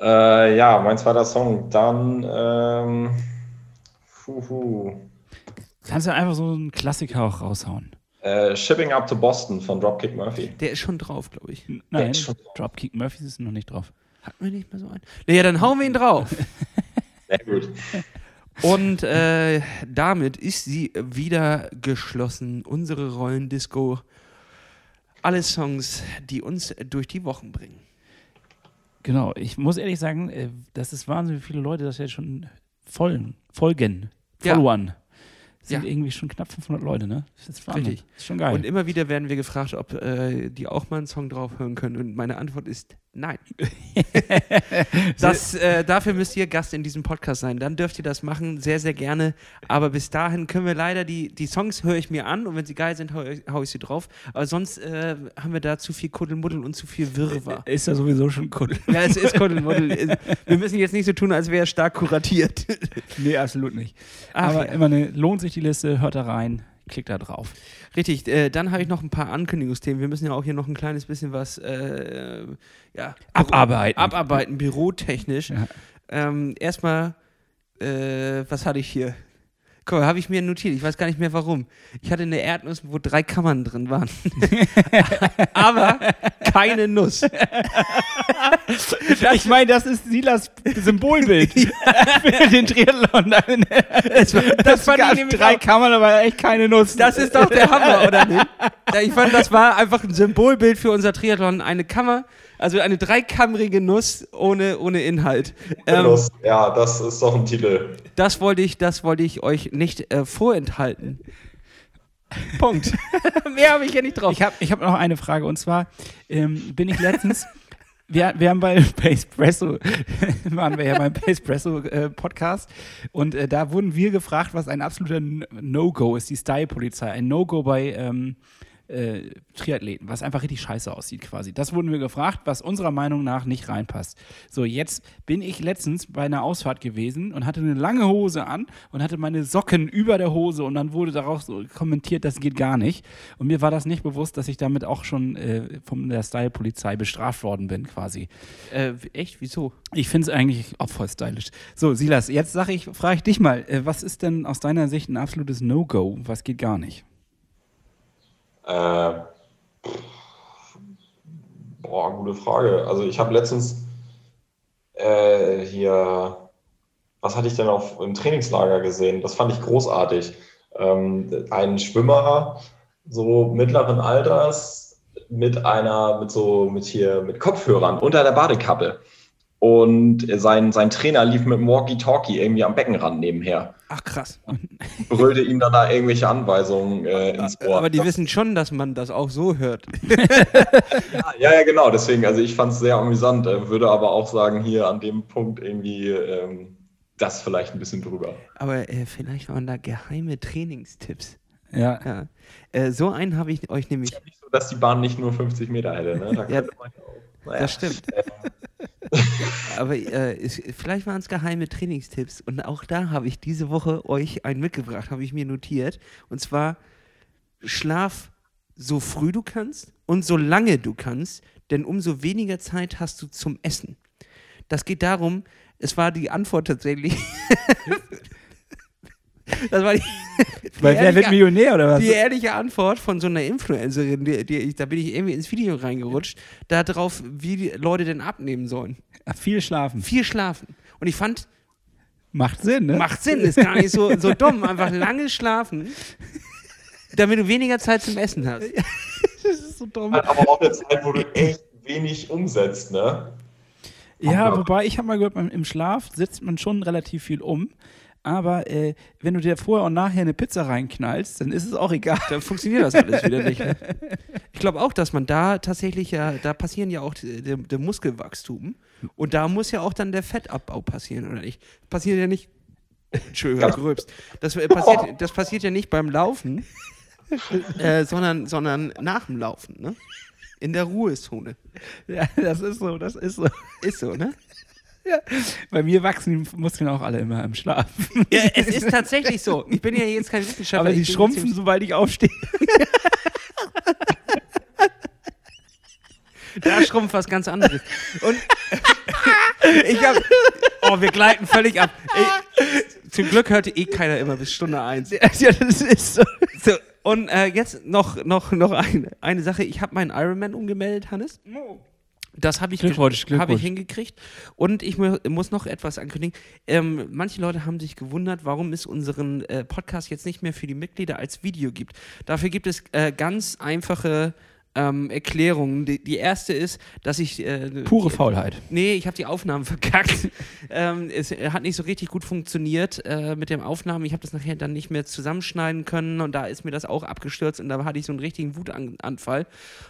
Äh, ja, mein zweiter Song. Dann, ähm, huhu, Kannst du einfach so einen Klassiker auch raushauen? äh, Shipping Up to Boston von Dropkick Murphy. Der ist schon drauf, glaube ich. Nein, Dropkick Murphys ist noch nicht drauf. Hatten wir nicht mehr so einen? Naja, dann hauen wir ihn drauf. Sehr gut. Und äh, damit ist sie wieder geschlossen. Unsere Rollendisco. Alle Songs, die uns durch die Wochen bringen. Genau, ich muss ehrlich sagen, äh, das ist wahnsinnig viele Leute, das jetzt schon folgen, folgen, Ja. followern. Sind Ja. irgendwie schon knapp 500 Leute, ne? Das ist. Richtig. Das ist schon geil. Und immer wieder werden wir gefragt, ob äh, die auch mal einen Song drauf hören können. Und meine Antwort ist nein. das, äh, dafür müsst ihr Gast in diesem Podcast sein. Dann dürft ihr das machen, sehr, sehr gerne. Aber bis dahin können wir leider die, die Songs höre ich mir an und wenn sie geil sind, hau, ich- hau ich sie drauf. Aber sonst äh, haben wir da zu viel Kuddelmuddel und zu viel Wirrwarr. ist ja sowieso schon cool. Ja, es ist Kuddelmuddel. Wir müssen jetzt nicht so tun, als wäre es stark kuratiert. nee, absolut nicht. Ach Aber ja. immer eine, lohnt sich die Liste, hört da rein, klickt da drauf. Richtig, äh, dann habe ich noch ein paar Ankündigungsthemen. Wir müssen ja auch hier noch ein kleines bisschen was äh, ja, Abarbeiten. abarbeiten, bürotechnisch. Ja. Ähm, erstmal, äh, was hatte ich hier? Guck mal, habe ich mir notiert. Ich weiß gar nicht mehr warum. Ich hatte eine Erdnuss, wo drei Kammern drin waren. Aber keine Nuss. ich meine, das ist Silas Symbolbild für den Triathlon. Das, das fand ich nämlich drei auch- Kammern, aber echt keine Nuss. Das ist doch der Hammer, oder nicht? Ich fand, das war einfach ein Symbolbild für unser Triathlon. Eine Kammer, also eine dreikammerige Nuss ohne, ohne Inhalt. Ähm. Ja, das ist doch ein Titel. das wollte ich, das wollte ich euch nicht äh, vorenthalten. Punkt. Mehr habe ich ja nicht drauf. Ich habe ich hab noch eine Frage und zwar ähm, bin ich letztens, wir, wir haben bei Pacepresso, waren wir ja beim Pacepresso äh, Podcast und äh, da wurden wir gefragt, was ein absoluter No-Go ist, die Style-Polizei. Ein No-Go bei ähm, äh, Triathleten, was einfach richtig scheiße aussieht quasi. Das wurden wir gefragt, was unserer Meinung nach nicht reinpasst. So, jetzt bin ich letztens bei einer Ausfahrt gewesen und hatte eine lange Hose an und hatte meine Socken über der Hose und dann wurde darauf so kommentiert, das geht gar nicht. Und mir war das nicht bewusst, dass ich damit auch schon äh, von der Style-Polizei bestraft worden bin quasi. äh, echt? Wieso? Ich finde es eigentlich auch voll stylisch. So, Silas, jetzt sage ich, frage ich dich mal, äh, was ist denn aus deiner Sicht ein absolutes No-Go? Was geht gar nicht? Äh, boah, gute Frage. Also ich habe letztens äh, hier, was hatte ich denn auf im Trainingslager gesehen? Das fand ich großartig. Ähm, ein Schwimmer so mittleren Alters mit einer, mit so, mit hier, mit Kopfhörern unter der Badekappe. Und sein, sein Trainer lief mit dem Walkie-Talkie irgendwie am Beckenrand nebenher. Ach krass. Brüllte ihm dann da irgendwelche Anweisungen äh, ins Ohr. Aber die Das- wissen schon, dass man das auch so hört. Ja, ja, genau. Deswegen, also ich fand es sehr amüsant, äh, würde aber auch sagen, hier an dem Punkt irgendwie ähm, das vielleicht ein bisschen drüber. Aber äh, vielleicht waren da geheime Trainingstipps. Ja. Ja. Äh, so einen habe ich euch nämlich. Nicht so, dass die Bahn nicht nur 50 Meter hätte. Ne? Da Ja, könnte man ja auch, naja. Das stimmt. Aber äh, vielleicht waren es geheime Trainingstipps. Und auch da habe ich diese Woche euch einen mitgebracht, habe ich mir notiert. Und zwar: Schlaf so früh du kannst und so lange du kannst, denn umso weniger Zeit hast du zum Essen. Das geht darum, es war die Antwort tatsächlich. das war die, die Weil wer wird ehrliche- Millionär oder was? die ehrliche Antwort von so einer Influencerin, die, die, da bin ich irgendwie ins Video reingerutscht, darauf, wie die Leute denn abnehmen sollen. Viel schlafen. Viel schlafen. Und ich fand, Macht Sinn, ne? macht Sinn, ist gar nicht so, so dumm. Einfach lange schlafen, damit du weniger Zeit zum Essen hast. Das ist so dumm. Hat aber auch eine Zeit, wo du echt wenig umsetzt, ne? Ja, wobei ich habe mal gehört, im Schlaf setzt man schon relativ viel um. Aber äh, wenn du dir vorher und nachher eine Pizza reinknallst, dann ist es auch egal. Dann funktioniert das alles wieder nicht. Ne? Ich glaube auch, dass man da tatsächlich ja, da passieren ja auch die- der, der Muskelwachstum. Und da muss ja auch dann der Fettabbau passieren, oder nicht? Passiert ja nicht. Entschuldigung, Ja. gröbst. Das, äh, passiert, das passiert ja nicht beim Laufen, äh, sondern, sondern nach dem Laufen, ne? In der Ruhezone. Ja, das ist so, das ist so. Ist so, ne? Bei mir wachsen die Muskeln auch alle immer im Schlaf. Ja, es ist tatsächlich so. Ich bin ja jetzt kein Wissenschaftler. Aber sie schrumpfen, sobald ich aufstehe. Da schrumpft was ganz anderes. Und ich hab. Oh, wir gleiten völlig ab. Ich, zum Glück hörte eh keiner immer bis Stunde eins. ja, das ist so. So, und äh, jetzt noch, noch, noch eine, eine Sache. Ich habe meinen Ironman umgemeldet, Hannes. Das habe ich, Glückwunsch, hab ich hingekriegt. Und ich mu muss noch etwas ankündigen. Ähm, manche Leute haben sich gewundert, warum es unseren äh, Podcast jetzt nicht mehr für die Mitglieder als Video gibt. Dafür gibt es äh, ganz einfache ähm, Erklärungen. Die, die erste ist, dass ich. Äh, Pure Faulheit. Nee, ich habe die Aufnahmen verkackt. ähm, es hat nicht so richtig gut funktioniert äh, mit den Aufnahmen. Ich habe das nachher dann nicht mehr zusammenschneiden können und da ist mir das auch abgestürzt und da hatte ich so einen richtigen Wutanfall.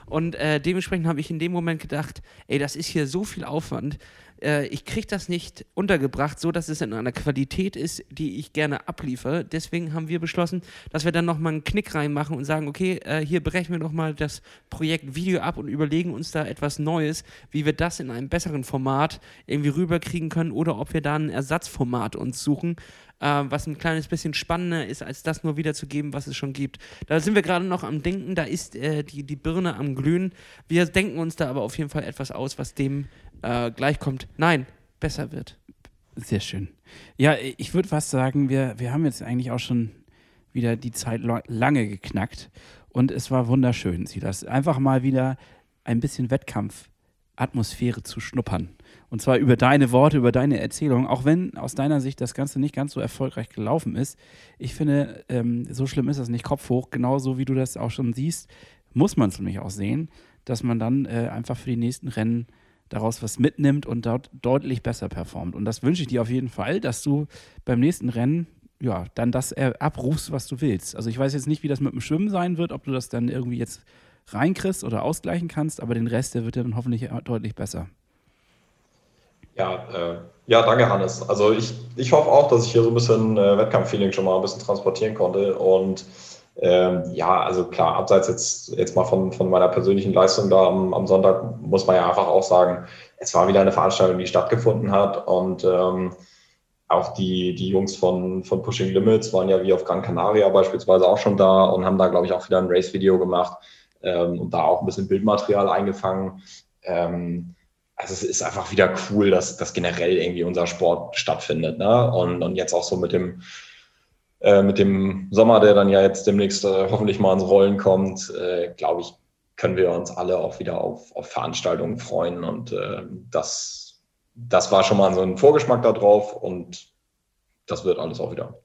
Und äh, dementsprechend habe ich in dem Moment gedacht, ey, das ist hier so viel Aufwand. Äh, ich kriege das nicht untergebracht, so dass es in einer Qualität ist, die ich gerne abliefere. Deswegen haben wir beschlossen, dass wir dann nochmal einen Knick reinmachen und sagen, okay, äh, hier brechen wir nochmal das Projekt Video ab und überlegen uns da etwas Neues, wie wir das in einem besseren Format irgendwie rüberkriegen können oder ob wir da ein Ersatzformat uns suchen, äh, was ein kleines bisschen spannender ist, als das nur wiederzugeben, was es schon gibt. Da sind wir gerade noch am Denken, da ist äh, die, die Birne am Glühen. Wir denken uns da aber auf jeden Fall etwas aus, was dem äh, gleichkommt. Nein, besser wird. Sehr schön. Ja, ich würde fast sagen, wir, wir haben jetzt eigentlich auch schon wieder die Zeit lange geknackt. Und es war wunderschön, Silas. Einfach mal wieder ein bisschen Wettkampfatmosphäre zu schnuppern. Und zwar über deine Worte, über deine Erzählung, auch wenn aus deiner Sicht das Ganze nicht ganz so erfolgreich gelaufen ist. Ich finde, ähm, so schlimm ist das nicht Kopf hoch. Genauso wie du das auch schon siehst, muss man es nämlich auch sehen, dass man dann äh, einfach für die nächsten Rennen daraus was mitnimmt und dort deutlich besser performt. Und das wünsche ich dir auf jeden Fall, dass du beim nächsten Rennen ja, dann das abrufst, was du willst. Also ich weiß jetzt nicht, wie das mit dem Schwimmen sein wird, ob du das dann irgendwie jetzt reinkriegst oder ausgleichen kannst, aber den Rest, der wird dann hoffentlich deutlich besser. Ja, äh, ja, danke Hannes. Also ich, ich hoffe auch, dass ich hier so ein bisschen äh, Wettkampffeeling schon mal ein bisschen transportieren konnte und ähm, ja, also klar, abseits jetzt, jetzt mal von, von meiner persönlichen Leistung da am, am Sonntag, muss man ja einfach auch sagen, es war wieder eine Veranstaltung, die stattgefunden hat und ähm, auch die, die Jungs von, von Pushing Limits waren ja wie auf Gran Canaria beispielsweise auch schon da und haben da, glaube ich, auch wieder ein Race-Video gemacht ähm, und da auch ein bisschen Bildmaterial eingefangen. Ähm, also es ist einfach wieder cool, dass, dass generell irgendwie unser Sport stattfindet. Ne? Und, und jetzt auch so mit dem, äh, mit dem Sommer, der dann ja jetzt demnächst äh, hoffentlich mal ins Rollen kommt, äh, glaube ich, können wir uns alle auch wieder auf, auf Veranstaltungen freuen. Und äh, das, das war schon mal so ein Vorgeschmack darauf und das wird alles auch wieder.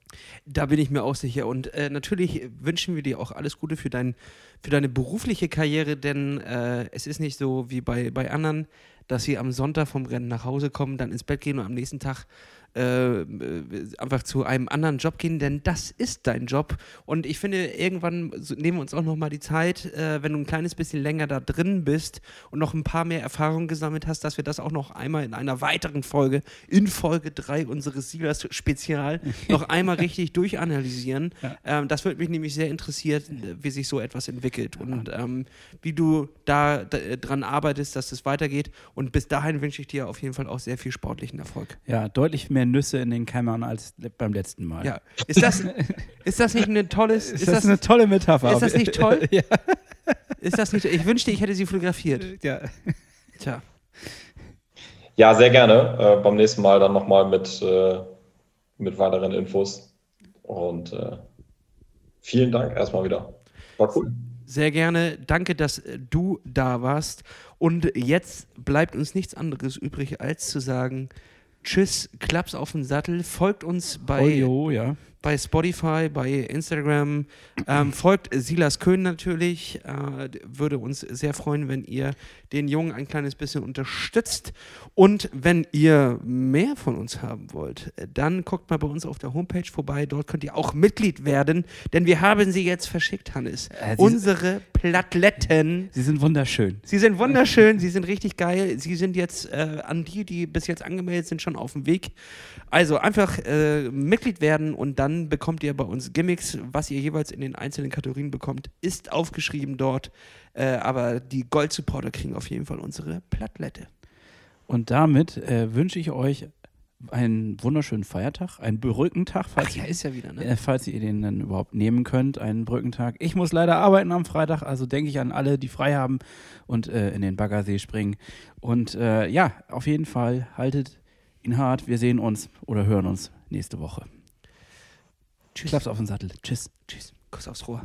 Da bin ich mir auch sicher. Und äh, natürlich wünschen wir dir auch alles Gute für, dein, für deine berufliche Karriere, denn äh, es ist nicht so wie bei, bei anderen, dass sie am Sonntag vom Rennen nach Hause kommen, dann ins Bett gehen und am nächsten Tag äh, einfach zu einem anderen Job gehen, denn das ist dein Job. Und ich finde, irgendwann nehmen wir uns auch nochmal die Zeit, äh, wenn du ein kleines bisschen länger da drin bist und noch ein paar mehr Erfahrungen gesammelt hast, dass wir das auch noch einmal in einer weiteren Folge, in Folge 3 unseres Silas Spezial, noch einmal richtig durchanalysieren. Ja. Ähm, das würde mich nämlich sehr interessieren, wie sich so etwas entwickelt und ähm, wie du da, da dran arbeitest, dass es weitergeht. Und bis dahin wünsche ich dir auf jeden Fall auch sehr viel sportlichen Erfolg. Ja, deutlich mehr mehr Nüsse in den Kämmern als beim letzten Mal. Ja. Ist das, ist das nicht eine tolles. Ist, ist das, das, eine tolle Metapher? Ist das nicht toll? ja. Ist das nicht. Ich wünschte, ich hätte sie fotografiert. Ja. Tja. Ja, sehr gerne. Äh, beim nächsten Mal dann nochmal mit, äh, mit weiteren Infos. Und äh, vielen Dank erstmal wieder. War cool. Sehr gerne. Danke, dass du da warst. Und jetzt bleibt uns nichts anderes übrig, als zu sagen, Tschüss, Klaps auf den Sattel. Folgt uns bei, Ojo, ja. Bei Spotify, bei Instagram. Ähm, folgt Silas Köhn natürlich. Äh, würde uns sehr freuen, wenn ihr den Jungen ein kleines bisschen unterstützt. Und wenn ihr mehr von uns haben wollt, dann guckt mal bei uns auf der Homepage vorbei. Dort könnt ihr auch Mitglied werden, denn wir haben sie jetzt verschickt, Hannes. Äh, Unsere Platletten. Sie sind wunderschön. Sie sind wunderschön, sie sind richtig geil. Sie sind jetzt äh, an die, die bis jetzt angemeldet sind, schon auf dem Weg. Also einfach äh, Mitglied werden und dann bekommt ihr bei uns Gimmicks, was ihr jeweils in den einzelnen Kategorien bekommt, ist aufgeschrieben dort. Äh, aber die Gold-Supporter kriegen auf jeden Fall unsere Plattlette. Und damit äh, wünsche ich euch einen wunderschönen Feiertag, einen Brückentag, falls, Ach, ja, ist ja wieder, ne? äh, falls ihr den dann überhaupt nehmen könnt, einen Brückentag. Ich muss leider arbeiten am Freitag, also denke ich an alle, die frei haben und äh, in den Baggersee springen. Und äh, ja, auf jeden Fall haltet ihn hart. Wir sehen uns oder hören uns nächste Woche. Tschüss. Klaps auf den Sattel. Tschüss. Tschüss. Kuss aufs Rohr.